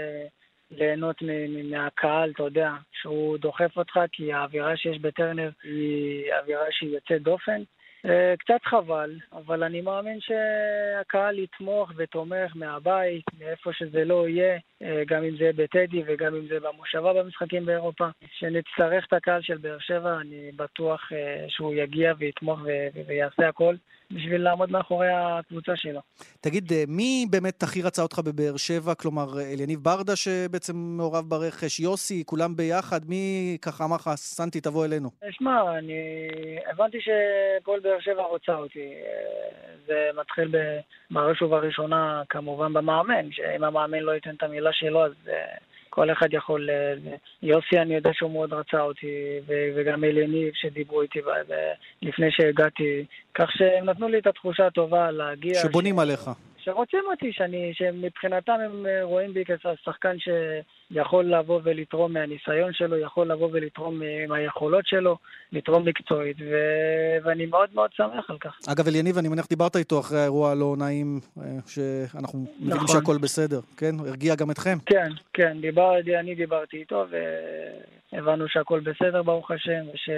ליהנות מהקהל, אתה יודע, שהוא דוחף אותך, כי האווירה שיש בטרנר היא אווירה שהיא יוצאת דופן. אה, קצת חבל, אבל אני מאמין שהקהל יתמוך ותומך מהבית, מאיפה שזה לא יהיה, אה, גם אם זה בטדי וגם אם זה במושבה במשחקים באירופה. כשנצטרך את הקהל של באר שבע, אני בטוח אה, שהוא יגיע ויתמוך ויעשה הכל בשביל לעמוד מאחורי הקבוצה שלו. תגיד, מי באמת הכי רצה אותך בבאר שבע? כלומר, אליניב ברדה שבעצם מעורב ברכש, יוסי, כולם ביחד, מי ככה אמר לך, סנטי, תבוא אלינו? שמע, אני הבנתי שפועל באר שבע רוצה אותי. זה מתחיל בראש ובראשונה כמובן במאמן, שאם המאמן לא ייתן את המילה שלו, אז אה, כל אחד יכול... אה, יוסי, אני יודע שהוא מאוד רצה אותי, וגם אליניב שדיברו איתי לפני שהגעתי, כך שהם נתנו לי את התחושה הטובה להגיע... שבונים ש... עליך. שרוצים אותי, שאני, שמבחינתם הם אה, רואים בי כשחקן שיכול לבוא ולתרום מהניסיון שלו, יכול לבוא ולתרום עם היכולות שלו, לתרום מקצועית, ו... ואני מאוד מאוד שמח על כך. אגב, אליניב, אני מניח דיברת איתו אחרי האירוע הלא נעים, אה, שאנחנו מבינים נכון. שהכל בסדר, כן? הרגיע גם אתכם? כן, כן, דיבר, אני דיברתי איתו, והבנו שהכל בסדר, ברוך השם, וש...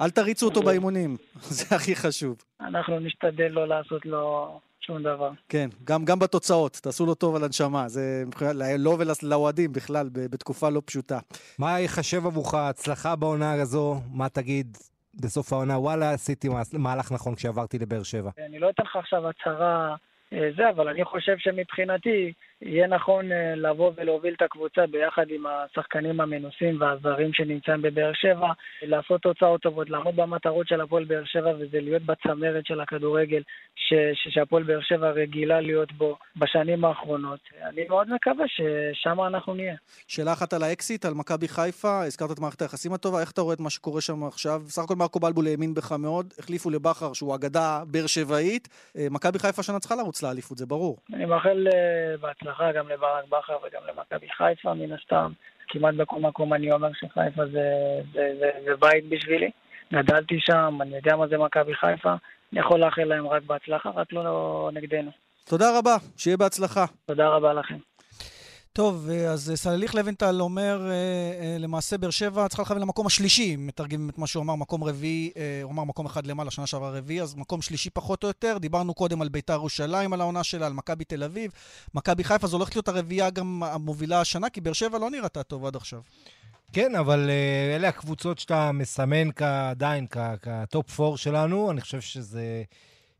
אל תריצו אותו באימונים, זה הכי חשוב. אנחנו נשתדל לא לעשות לו... שום דבר. כן, גם, גם בתוצאות, תעשו לו טוב על הנשמה, זה מבחינת, לו ולאוהדים בכלל, בתקופה לא פשוטה. מה ייחשב עבורך הצלחה בעונה הזו? מה תגיד בסוף העונה? וואלה, עשיתי מהלך נכון כשעברתי לבאר שבע. אני לא אתן לך עכשיו הצהרה אה, זה, אבל אני חושב שמבחינתי, יהיה נכון אה, לבוא ולהוביל את הקבוצה ביחד עם השחקנים המנוסים והזרים שנמצאים בבאר שבע, לעשות תוצאות טובות, לעמוד במטרות של הפועל באר שבע וזה להיות בצמרת של הכדורגל שהפועל באר שבע רגילה להיות בו בשנים האחרונות. אני מאוד מקווה ששם אנחנו נהיה. שאלה אחת על האקסיט, על מכבי חיפה, הזכרת את מערכת היחסים הטובה, איך אתה רואה את מה שקורה שם עכשיו? סך הכל מרקו בלבול האמין בך מאוד, החליפו לבכר שהוא אגדה באר שבעית, אה, מכבי חיפה שנה צריכה לרוץ לאליפות, זה ברור. אני מאחל אה, בהצלחה גם לברק בכר וגם למכבי חיפה מן הסתם. כמעט בכל מקום אני אומר שחיפה זה, זה, זה, זה בית בשבילי. גדלתי שם, אני יודע מה זה מכבי חיפה. אני יכול לאחל להם רק בהצלחה, רק לא נגדנו. תודה רבה, שיהיה בהצלחה. תודה רבה לכם. טוב, אז סלליך לבנטל אומר, אה, אה, למעשה באר שבע צריכה לכוון למקום השלישי, אם מתרגמים את מה שהוא אמר, מקום רביעי, אה, הוא אמר מקום אחד למעלה, שנה שעברה רביעי, אז מקום שלישי פחות או יותר. דיברנו קודם על ביתר ירושלים, על העונה שלה, על מכבי תל אביב. מכבי חיפה, זו הולכת להיות הרביעייה גם המובילה השנה, כי באר שבע לא נראתה טוב עד עכשיו. כן, אבל אלה הקבוצות שאתה מסמן עדיין כטופ 4 שלנו, אני חושב שזה...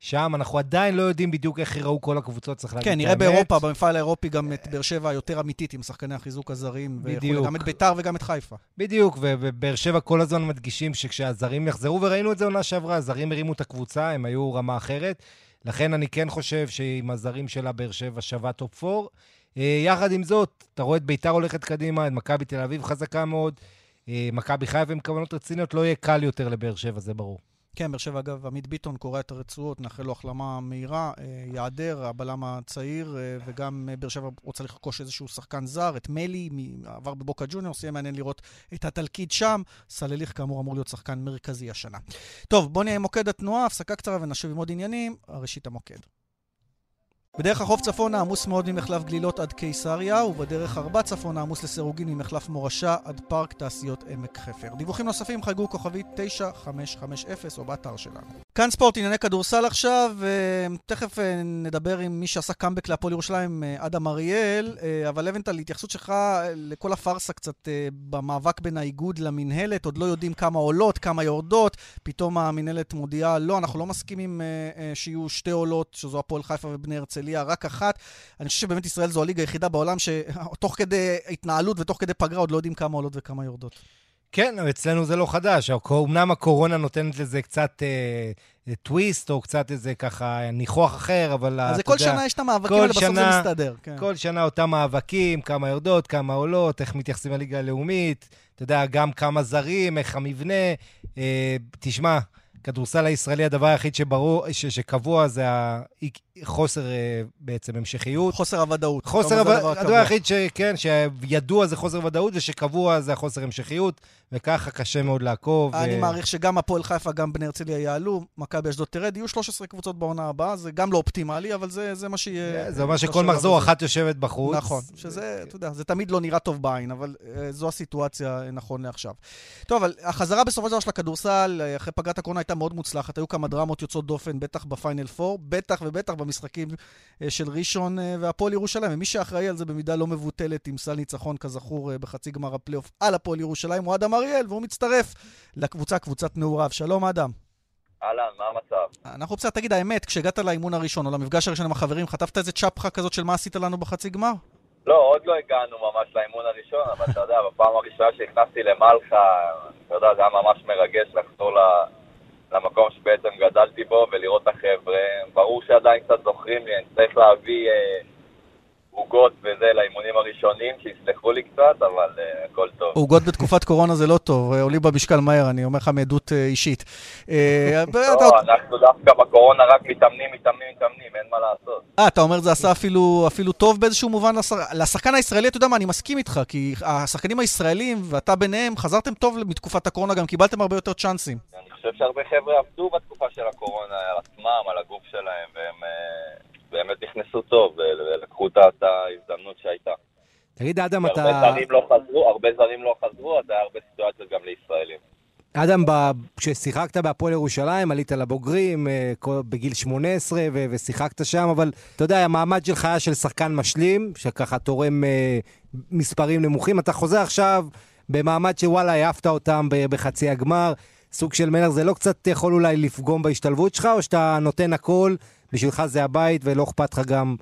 שם אנחנו עדיין לא יודעים בדיוק איך יראו כל הקבוצות, צריך להגיד כן, נראה באירופה, במפעל האירופי גם את באר שבע היותר אמיתית עם שחקני החיזוק הזרים. בדיוק. גם את ביתר וגם את חיפה. בדיוק, ובאר שבע כל הזמן מדגישים שכשהזרים יחזרו, וראינו את זה עונה שעברה, הזרים הרימו את הקבוצה, הם היו רמה אחרת. לכן אני כן חושב שעם הזרים שלה באר שבע שווה טופ 4. אה, יחד עם זאת, אתה רואה את ביתר הולכת קדימה, את מכבי תל אביב חזקה מאוד. אה, מכבי חיפה עם כוונות רציניות, לא יהיה קל יותר לבאר שבע, זה ברור. כן, באר שבע, אגב, עמית ביטון קורע את הרצועות, נאחל לו החלמה מהירה, אה, יעדר, הבלם הצעיר, אה, וגם אה, באר שבע רוצה לרכוש איזשהו שחקן זר, את מלי, עבר בבוקה ג'וניור, יהיה מעניין לראות את התלכיד שם. סלליך, כאמור, אמור להיות שחקן מרכזי השנה. טוב, בואו נהיה עם מוקד התנועה, הפסקה קצרה ונשב עם עוד עניינים. ראשית המוקד. בדרך החוף צפונה עמוס מאוד ממחלף גלילות עד קיסריה, ובדרך ארבע צפונה עמוס לסירוגין ממחלף מורשה עד פארק תעשיות עמק חפר. דיווחים נוספים חייגו כוכבית 9550 או באתר שלנו. כאן ספורט, ענייני כדורסל עכשיו, תכף אה, נדבר עם מי שעשה קאמבק להפועל ירושלים, אה, אדם אריאל, אה, אבל לבנטל, התייחסות שלך לכל הפארסה קצת במאבק בין האיגוד למינהלת, עוד לא יודעים כמה עולות, כמה יורדות, פתאום המינהלת מודיעה, לא, אנחנו לא מסכימים שיהיו שתי עולות, שזו הפועל חיפה ובני הרצליה, רק אחת. אני חושב שבאמת ישראל זו הליגה היחידה בעולם שתוך כדי התנהלות ותוך כדי פגרה עוד לא יודעים כמה עולות וכמה יורדות. כן, אצלנו זה לא חדש. אמנם הקורונה נותנת לזה קצת אה, טוויסט, או קצת איזה ככה ניחוח אחר, אבל אז זה כל יודע, שנה יש את המאבקים האלה, בסוף זה מסתדר. כן. כל שנה אותם מאבקים, כמה יורדות, כמה עולות, איך מתייחסים לליגה הלאומית, אתה יודע, גם כמה זרים, איך המבנה. אה, תשמע, כדורסל הישראלי, הדבר היחיד שברור, ש, שקבוע זה החוסר אה, בעצם המשכיות. חוסר הוודאות. חוסר הוודאות, הדבר היחיד שכן, שידוע זה חוסר ודאות ושקבוע זה החוסר המשכיות, וככה קשה מאוד לעקוב. אני ו... מעריך שגם הפועל חיפה, גם בני הרצליה יעלו, מכבי אשדוד תרד, יהיו 13 קבוצות בעונה הבאה, זה גם לא אופטימלי, אבל זה, זה מה שיהיה... זה אומר שכל מחזור אחת יושבת בחוץ. נכון, שזה, אתה יודע, זה תמיד לא נראה טוב בעין, אבל אה, זו הסיטואציה נכון לעכשיו. טוב, אבל החזרה בסופו של דבר של הכדורסל, אה, אחרי פגרת הקורונה הייתה מאוד מוצלחת, היו כמה דרמות יוצאות דופן, בטח בפיינל 4, בטח ובטח במשחקים אה, של ראשון אה, והפועל ירושלים. ומי שאחראי על זה במידה לא מבוטלת עם סל ניצחון, כזכור, אה, בחצי גמר הפלייאוף על הפועל ירושלים, הוא אדם אריאל, והוא מצטרף לקבוצה, קבוצת נעוריו. שלום, אדם. אהלן, מה המצב? אנחנו בסדר, תגיד האמת, כשהגעת לאימון הראשון או למפגש הראשון עם החברים, חטפת איזה צ'פחה כזאת של מה עשית לנו בחצי גמר? לא, עוד לא הגענו ממש לאימון הראשון, אבל אתה יודע, בפעם הראשונה שנכנסתי למלחה, אתה יודע, זה היה ממש מרגש לחזור למקום שבעצם גדלתי בו ולראות את החבר'ה. ברור שעדיין קצת זוכרים לי, אני צריך להביא אה, עוגות וזה לאימונים הראשונים, שיסלחו לי קצת, אבל אה, הכל טוב. עוגות בתקופת קורונה זה לא טוב, אה, עולים במשקל מהר, אני אומר לך מעדות אה, אישית. לא, אנחנו דווקא בקורונה רק מתאמנים, מתאמנים, מתאמנים, אין מה לעשות. אה, אתה אומר זה עשה אפילו, אפילו טוב באיזשהו מובן לשחקן הישראלי, אתה יודע מה, אני מסכים איתך, כי השחקנים הישראלים, ואתה ביניהם, חזרתם טוב מתקופת הקורונה, גם קיבלתם הרבה יותר צ'אנסים. אני חושב שהרבה חבר'ה עבדו בתקופה של הקורונה על עצמם, על הגוף שלהם, והם באמת נכנסו טוב ולקחו את ההזדמנות שהייתה. תגיד, אדם, אתה... הרבה זרים לא חזרו, הרבה זרים לא חזרו, אז היה הרבה סיטואציות גם לישראלים. אדם, כששיחקת בהפועל ירושלים, עלית לבוגרים אה, בגיל 18 ושיחקת שם, אבל אתה יודע, המעמד שלך היה של שחקן משלים, שככה תורם אה, מספרים נמוכים. אתה חוזר עכשיו במעמד שוואלה, העפת אותם בחצי הגמר. סוג של מלך, זה לא קצת יכול אולי לפגום בהשתלבות שלך, או שאתה נותן הכל, בשבילך זה הבית ולא אכפת לך גם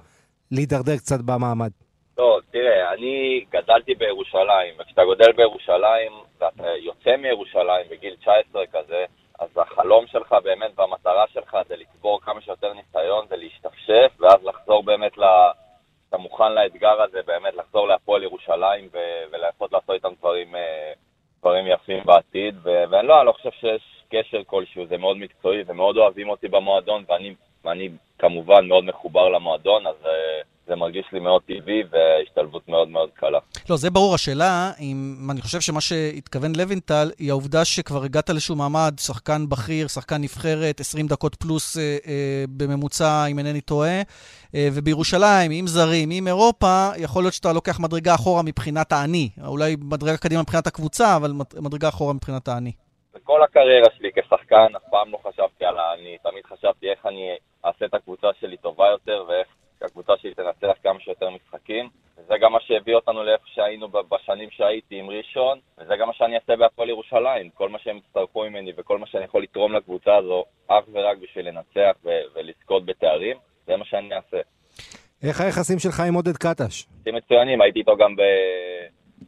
להידרדר קצת במעמד? לא, תראה, אני גדלתי בירושלים, וכשאתה גודל בירושלים ואתה יוצא מירושלים בגיל 19 כזה, אז החלום שלך באמת והמטרה שלך זה לצבור כמה שיותר ניסיון, זה להשתפשף, ואז לחזור באמת ל... אתה מוכן לאתגר הזה, באמת לחזור להפועל ירושלים ו- ולנסות לעשות איתם דברים, אה, דברים יפים בעתיד. ו- ואני לא, לא חושב שיש קשר כלשהו, זה מאוד מקצועי ומאוד אוהבים אותי במועדון, ואני, ואני כמובן מאוד מחובר למועדון, אז... Uh, זה מרגיש לי מאוד טבעי והשתלבות מאוד מאוד קלה. לא, זה ברור. השאלה, אם אני חושב שמה שהתכוון לוינטל, היא העובדה שכבר הגעת לאיזשהו מעמד, שחקן בכיר, שחקן נבחרת, 20 דקות פלוס אה, אה, בממוצע, אם אינני טועה, אה, ובירושלים, עם זרים, עם אירופה, יכול להיות שאתה לוקח מדרגה אחורה מבחינת האני. אולי מדרגה קדימה מבחינת הקבוצה, אבל מדרגה אחורה מבחינת האני. בכל הקריירה שלי כשחקן, אף פעם לא חשבתי על האני, תמיד חשבתי איך אני אעשה את הקבוצה שלי טובה יותר ואיך שהקבוצה שלי תנצח כמה שיותר משחקים. וזה גם מה שהביא אותנו לאיפה שהיינו בשנים שהייתי עם ראשון, וזה גם מה שאני אעשה בהפועל ירושלים. כל מה שהם יצטרכו ממני וכל מה שאני יכול לתרום לקבוצה הזו, אך ורק בשביל לנצח ו- ולזכות בתארים, זה מה שאני אעשה. איך היחסים שלך עם עודד קטש? יחסים מצוינים, הייתי איתו גם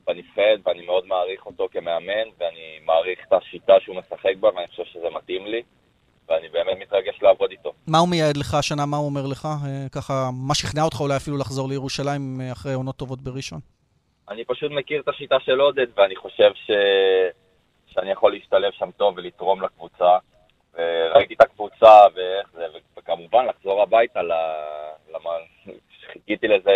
בנבחרת, ואני מאוד מעריך אותו כמאמן, ואני מעריך את השיטה שהוא משחק בה, ואני מתאים לי. ואני באמת מתרגש לעבוד איתו. מה הוא מייעד לך השנה? מה הוא אומר לך? אה, ככה, מה שכנע אותך אולי אפילו לחזור לירושלים אה, אחרי עונות טובות בראשון? אני פשוט מכיר את השיטה של עודד, ואני חושב ש... שאני יכול להשתלב שם טוב ולתרום לקבוצה. וראיתי את הקבוצה ואיך זה, וכמובן לחזור הביתה, למה חיכיתי לזה,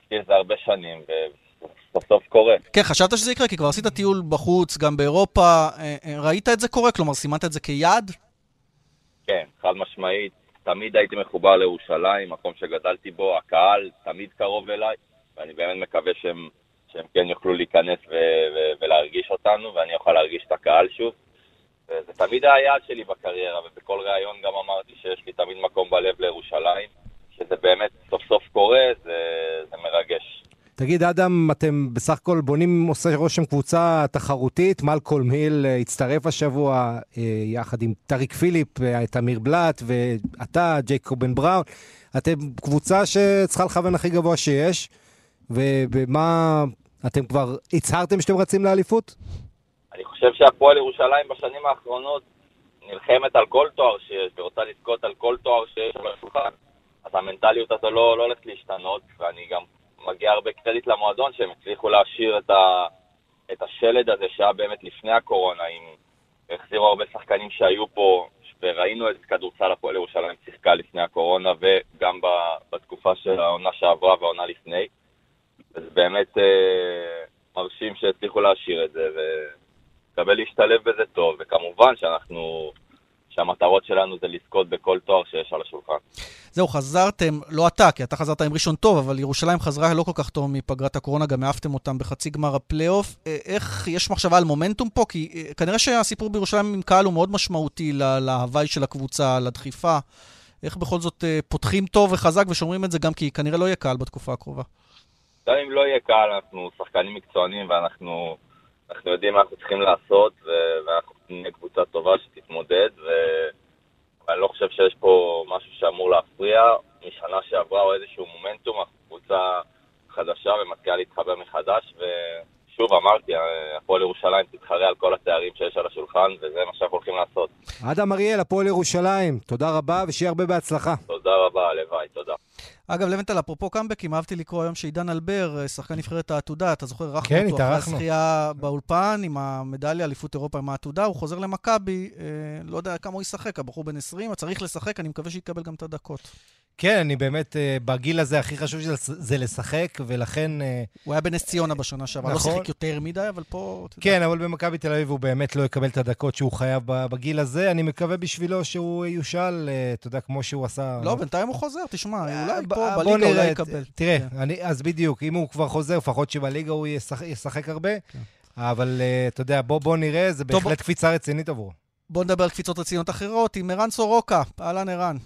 חיכיתי לזה הרבה שנים, וסוף סוף קורה. כן, חשבת שזה יקרה? כי כבר עשית טיול בחוץ, גם באירופה. אה, ראית את זה קורה? כלומר, סימנת את זה כיעד? כן, חד משמעית. תמיד הייתי מחובר לירושלים, מקום שגדלתי בו, הקהל תמיד קרוב אליי, ואני באמת מקווה שהם, שהם כן יוכלו להיכנס ו- ו- ולהרגיש אותנו, ואני אוכל להרגיש את הקהל שוב. וזה תמיד היעד שלי בקריירה, ובכל ראיון גם אמרתי שיש לי תמיד מקום בלב לירושלים, שזה באמת סוף סוף קורה, זה, זה מרגש. תגיד, אדם, אתם בסך הכל בונים, עושה רושם קבוצה תחרותית, מלקולם היל אה, הצטרף השבוע אה, יחד עם טריק פיליפ, אה, תמיר בלאט, ואתה, ג'ייקובן בראון. אתם קבוצה שצריכה לכוון הכי גבוה שיש, ומה, אתם כבר הצהרתם שאתם רצים לאליפות? אני חושב שהפועל ירושלים בשנים האחרונות נלחמת על כל תואר שיש, ורוצה לזכות על כל תואר שיש על השולחן. אז המנטליות הזו לא, לא הולכת להשתנות, ואני גם מגיע הרבה קרדיט למועדון שהם הצליחו להשאיר את, ה, את השלד הזה שהיה באמת לפני הקורונה, עם החזירו הרבה שחקנים שהיו פה, וראינו את כדורסל הפועל ירושלים שיחקה לפני הקורונה וגם בתקופה של העונה שעברה והעונה לפני. וזה באמת אה, מרשים שהצליחו להשאיר את זה, ומקבל להשתלב בזה טוב, וכמובן שאנחנו שהמטרות שלנו זה לזכות בכל תואר שיש על השולחן. זהו, חזרתם, לא אתה, כי אתה חזרת עם ראשון טוב, אבל ירושלים חזרה לא כל כך טוב מפגרת הקורונה, גם העפתם אותם בחצי גמר הפלייאוף. אה, איך, יש מחשבה על מומנטום פה? כי אה, כנראה שהסיפור בירושלים עם קהל הוא מאוד משמעותי להוואי של הקבוצה, לדחיפה. איך בכל זאת אה, פותחים טוב וחזק ושומרים את זה גם כי כנראה לא יהיה קהל בתקופה הקרובה. גם אם לא יהיה קהל, אנחנו שחקנים מקצוענים ואנחנו יודעים מה אנחנו צריכים לעשות, ואנחנו נהיה קבוצה טובה שתתמודד, ואני לא חושב שיש פה משהו שאמור להפריע. משנה שעברה או איזשהו מומנטום, אנחנו קבוצה חדשה ומתחילה להתחבר מחדש, ושוב אמרתי, הפועל ירושלים תתחרה על כל התארים שיש על השולחן, וזה מה שאנחנו הולכים לעשות. אדם אריאל, הפועל ירושלים, תודה רבה ושיהיה הרבה בהצלחה. תודה רבה, הלוואי, תודה. אגב, לבנטל, אפרופו קאמבקים, אהבתי לקרוא היום שעידן אלבר, אה, שחקן נבחרת העתודה, אתה זוכר, ערכנו כן, אותו אחרי הזכייה באולפן עם המדליה, אליפות אירופה עם העתודה, הוא חוזר למכבי, אה, לא יודע כמה הוא ישחק, הבחור בן 20, צריך לשחק, אני מקווה שיקבל גם את הדקות. כן, אני באמת, אה, בגיל הזה הכי חשוב זה לשחק, ולכן... אה, הוא היה בנס ציונה בשנה שעברה, לא נכון. לא שיחק יותר מדי, אבל פה... כן, אבל במכבי תל אביב הוא באמת לא יקבל את הדקות שהוא חייב בגיל הזה. אני מקווה בשבילו שהוא יושל, אה, אתה יודע, כמו שהוא עשה... לא, בינתיים הוא חוזר, תשמע, אולי פה בליגה אולי יקבל. תראה, כן. אז בדיוק, אם הוא כבר חוזר, לפחות שבליגה הוא ישחק הרבה, כן. אבל אתה יודע, בוא נראה, זה בהחלט קפיצה רצינית עבורו. בוא נדבר על קפיצות רציניות אחרות עם ערן סורוקה. אהלן, ערן.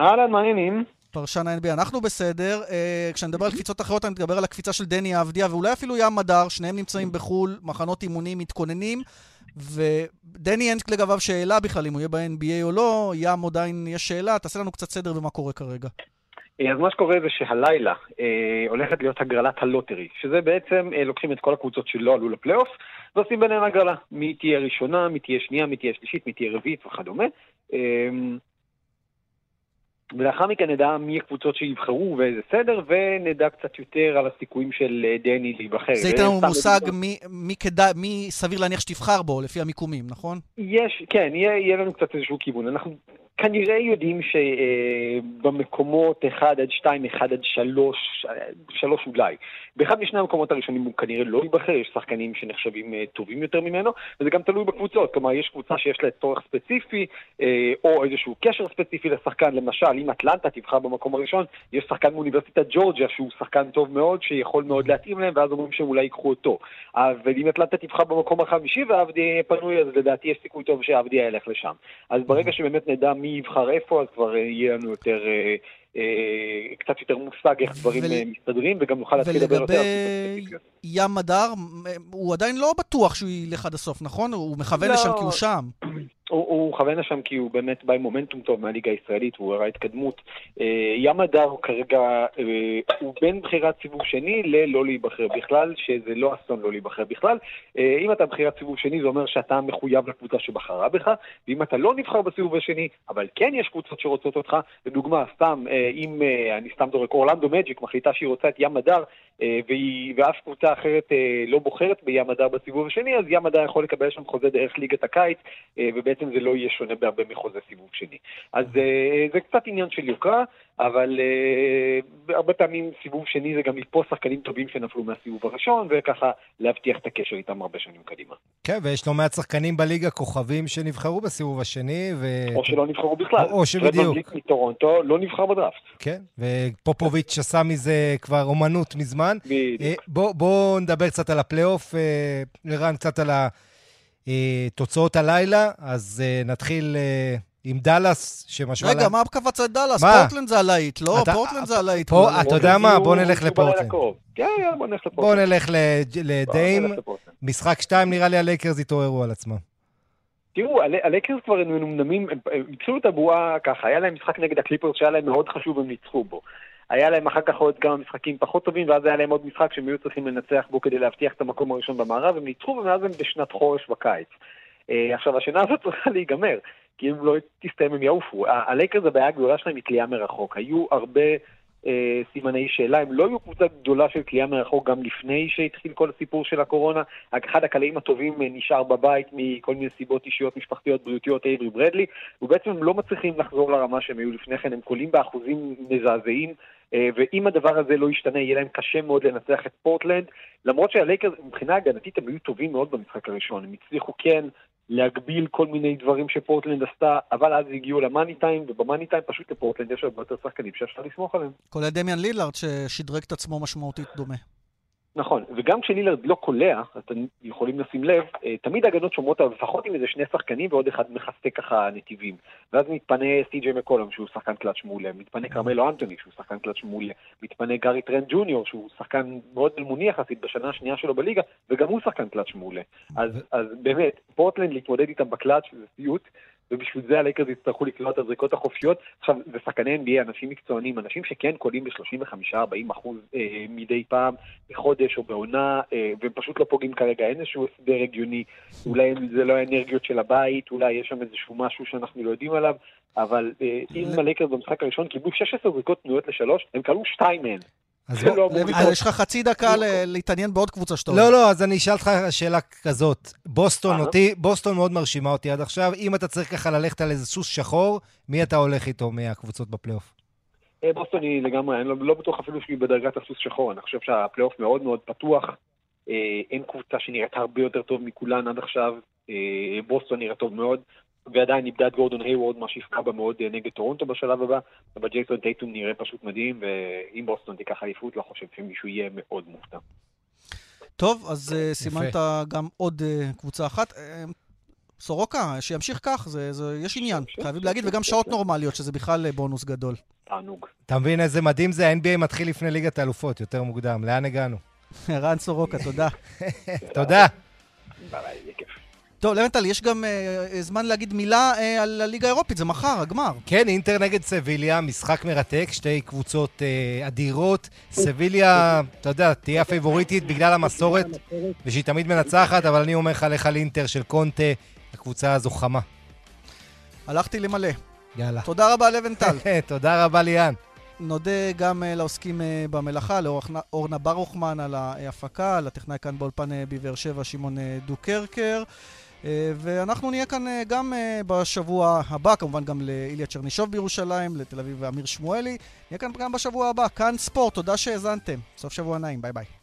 אהלן, מעניינים. פרשן ה-NBA. אנחנו בסדר. Uh, כשאני מדבר על קפיצות אחרות, אני מדבר על הקפיצה של דני אבדיה, ואולי אפילו ים מדר, שניהם נמצאים בחו"ל, מחנות אימונים מתכוננים, ודני אין לגביו שאלה בכלל אם הוא יהיה ב-NBA או לא, ים עדיין יש שאלה, תעשה לנו קצת סדר במה קורה כרגע. אז מה שקורה זה שהלילה אה, הולכת להיות הגרלת הלוטרי, שזה בעצם אה, לוקחים את כל הקבוצות שלא עלו לפלייאוף ועושים ביניהן הגרלה. מי תהיה ראשונה, מי תהיה שנייה, מי תהיה שלישית, מי תהיה רביעית וכדומה. אה, ולאחר מכן נדע מי הקבוצות שיבחרו ואיזה סדר, ונדע קצת יותר על הסיכויים של אה, דני להיבחר. זה ייתן לנו מושג מי, מי, כדא, מי סביר להניח שתבחר בו, לפי המיקומים, נכון? יש, כן, יהיה, יהיה לנו קצת איזשהו כיוון. אנחנו כנראה יודעים שבמקומות 1 עד 2, 1 עד 3, 3 אולי, באחד משני המקומות הראשונים הוא כנראה לא ייבחר, יש שחקנים שנחשבים אה, טובים יותר ממנו, וזה גם תלוי בקבוצות, כלומר יש קבוצה שיש לה צורך ספציפי, אה, או איזשהו קשר ספציפי לשחקן, למשל אם אטלנטה תבחר במקום הראשון, יש שחקן מאוניברסיטת ג'ורג'יה שהוא שחקן טוב מאוד, שיכול מאוד להתאים להם, ואז אומרים שהם אולי ייקחו אותו. אבל אם אטלנטה תבחר במקום החמישי ועבדי פנוי, אז לדעתי יש סיכוי טוב שעבדי ילך לשם. אז ברגע שבאמת נדע מי יבחר איפה, אז כבר יהיה לנו יותר... אה, קצת יותר מושג איך דברים ול... מסתדרים, וגם נוכל להתחיל לדבר יותר. ולגבי ים מדר, הוא עדיין לא בטוח שהוא ילך עד הסוף, נכון? הוא מכוון לא. לשם כי הוא שם. הוא, הוא מכוון לשם כי הוא באמת בא עם מומנטום טוב מהליגה הישראלית, הוא הראה התקדמות. אה, ים הדר הוא כרגע, אה, הוא בין בחירת סיבוב שני ללא להיבחר בכלל, שזה לא אסון לא להיבחר בכלל. אה, אם אתה בחירת סיבוב שני זה אומר שאתה מחויב לקבוצה שבחרה בך, ואם אתה לא נבחר בסיבוב השני, אבל כן יש קבוצות שרוצות אותך, לדוגמה, סתם, אם, אני סתם דורק, אורלנדו מג'יק מחליטה שהיא רוצה את ים הדר, והיא, ואף קבוצה אחרת אה, לא בוחרת בים הדר בסיבוב השני, אז ים הדר יכול לקבל שם חוזה דרך ליגת הקיץ, אה, ובעצם זה לא יהיה שונה בהרבה מחוזה סיבוב שני. אז זה קצת עניין של יוקרה, אבל הרבה פעמים סיבוב שני זה גם לתפוס שחקנים טובים שנפלו מהסיבוב הראשון, וככה להבטיח את הקשר איתם הרבה שנים קדימה. כן, ויש לא מעט שחקנים בליגה כוכבים שנבחרו בסיבוב השני, ו... או שלא נבחרו בכלל. או, או שבדיוק. מטורונטו לא נבחר בדראפט. כן, ופופוביץ' עשה מזה כבר אומנות מזמן. כמובן. בדיוק. אה, בואו בוא נדבר קצת על הפלייאוף, אה, ערן, קצת על התוצאות הלילה. אז אה, נתחיל עם דאלאס, שמשמע... רגע, מה קפץ לי דאלאס? פורטלנד זה הלהיט, לא? פורטלנד זה הלהיט. אתה יודע מה? בוא נלך לפורטלנד. כן, בוא נלך לפורטלנד. בוא נלך לדיים. משחק שתיים, נראה לי הלייקרס התעוררו על עצמם. תראו, הלייקרס כבר מנומנמים, הם התחילו את הבועה ככה, היה להם משחק נגד הקליפרס שהיה להם מאוד חשוב, הם ניצחו בו. היה להם אחר כך עוד כמה משחקים פחות טובים, ואז היה להם עוד משחק שהם היו צריכים לנצח בו כדי להבטיח את המקום הראשון במערב, הם ניצחו, ומאז הם בשנת חורף בקיץ. Uh, עכשיו, השנה הזאת צריכה להיגמר, כי אם לא תסתיים הם יעופו. הלייקרס הבעיה הגדולה שלהם היא קליעה מרחוק. היו הרבה uh, סימני שאלה, הם לא היו קבוצה גדולה של קליעה מרחוק גם לפני שהתחיל כל הסיפור של הקורונה. אחד הקלעים הטובים uh, נשאר בבית מכל מיני סיבות אישיות, משפחתיות, בריאותיות, אייברי ברדלי, ובעצם הם לא מצליחים לחזור לרמה שהם היו לפני כן, הם קולעים באחוזים מזעזעים. אה, ואם הדבר הזה לא ישתנה, יהיה להם קשה מאוד לנצח את פורטלנד, למרות שהלייקרס מבחינה הגנתית הם היו טובים מאוד במשחק הראשון, הם הצליחו כן להגביל כל מיני דברים שפורטלנד עשתה, אבל אז הגיעו למאני טיים, ובמאני טיים פשוט לפורטלנד יש הרבה יותר שחקנים שאפשר לסמוך עליהם. כולל דמיאן לילארד ששדרג את עצמו משמעותית דומה. נכון, וגם כשלילארד לא קולע, אתם יכולים לשים לב, אה, תמיד הגנות שומרות עליו לפחות עם איזה שני שחקנים ועוד אחד מחפה ככה נתיבים. ואז מתפנה סי.ג'יי מקולום שהוא שחקן קלאץ' מעולה, מתפנה כרמלו אנטוני שהוא שחקן קלאץ' מעולה, מתפנה גארי טרנט ג'וניור שהוא שחקן מאוד אלמוני יחסית בשנה השנייה שלו בליגה, וגם הוא שחקן קלאץ' מעולה. אז, אז באמת, פורטלנד להתמודד איתם בקלאץ' זה סיוט, ובשביל זה הלייקרס יצטרכו לקלוע את הזריקות החופשיות. עכשיו, זה שחקני NBA, אנשים מקצוענים, אנשים שכן קולעים ב-35-40 אחוז אה, מדי פעם, בחודש או בעונה, אה, והם פשוט לא פוגעים כרגע, אין איזשהו הסבר הגיוני, אולי זה לא האנרגיות של הבית, אולי יש שם איזשהו משהו שאנחנו לא יודעים עליו, אבל אה, אם הלייקרס במשחק הראשון קיבלו 16 זריקות פנויות לשלוש, הם קלעו שתיים מהן. אז לא, יש לך חצי דקה להתעניין בעוד קבוצה שאתה לא, לא, אז אני אשאל אותך שאלה כזאת. בוסטון אותי, בוסטון מאוד מרשימה אותי עד עכשיו. אם אתה צריך ככה ללכת על איזה סוס שחור, מי אתה הולך איתו מהקבוצות בפלייאוף? אה, בוסטון היא לגמרי, אני לא, לא בטוח אפילו שהיא בדרגת הסוס שחור. אני חושב שהפלייאוף מאוד מאוד פתוח. אה, אין קבוצה שנראית הרבה יותר טוב מכולן עד עכשיו. אה, בוסטון נראית טוב מאוד. ועדיין איבדה את גורדון היוורד, מה שיפגע בה מאוד אה, נגד טורונטו בשלב הבא, אבל ג'ייסון טייטום נראה פשוט מדהים, ואם בוסטון תיקח אליפות, לא חושב שמישהו יהיה מאוד מופתע. טוב, אז uh, סימנת גם עוד uh, קבוצה אחת. Uh, סורוקה, שימשיך כך, זה, זה, יש עניין, חייבים להגיד, וגם שעות נורמליות, שזה בכלל בונוס גדול. תענוג. אתה מבין איזה מדהים זה? ה-NBA מתחיל לפני ליגת האלופות, יותר מוקדם. לאן הגענו? ערן סורוקה, תודה. תודה. ביי, ביי, כיף. טוב, לבנטל, יש גם uh, זמן להגיד מילה uh, על הליגה האירופית, זה מחר, הגמר. כן, אינטר נגד סביליה, משחק מרתק, שתי קבוצות uh, אדירות. סביליה, אתה יודע, תהיה הפייבוריטית בגלל המסורת, ושהיא תמיד מנצחת, אבל אני אומר לך, לך על אינטר של קונטה, הקבוצה הזו חמה. הלכתי למלא. יאללה. תודה רבה, לבנטל. תודה רבה, ליאן. נודה גם uh, לעוסקים uh, במלאכה, לאורנה ברוכמן על ההפקה, לטכנאי כאן באולפן בבאר שבע, שמעון uh, דוקרקר. Uh, ואנחנו נהיה כאן uh, גם uh, בשבוע הבא, כמובן גם לאיליה צ'רנישוב בירושלים, לתל אביב ואמיר שמואלי. נהיה כאן גם בשבוע הבא. כאן ספורט, תודה שהאזנתם. סוף שבוע נעים, ביי ביי.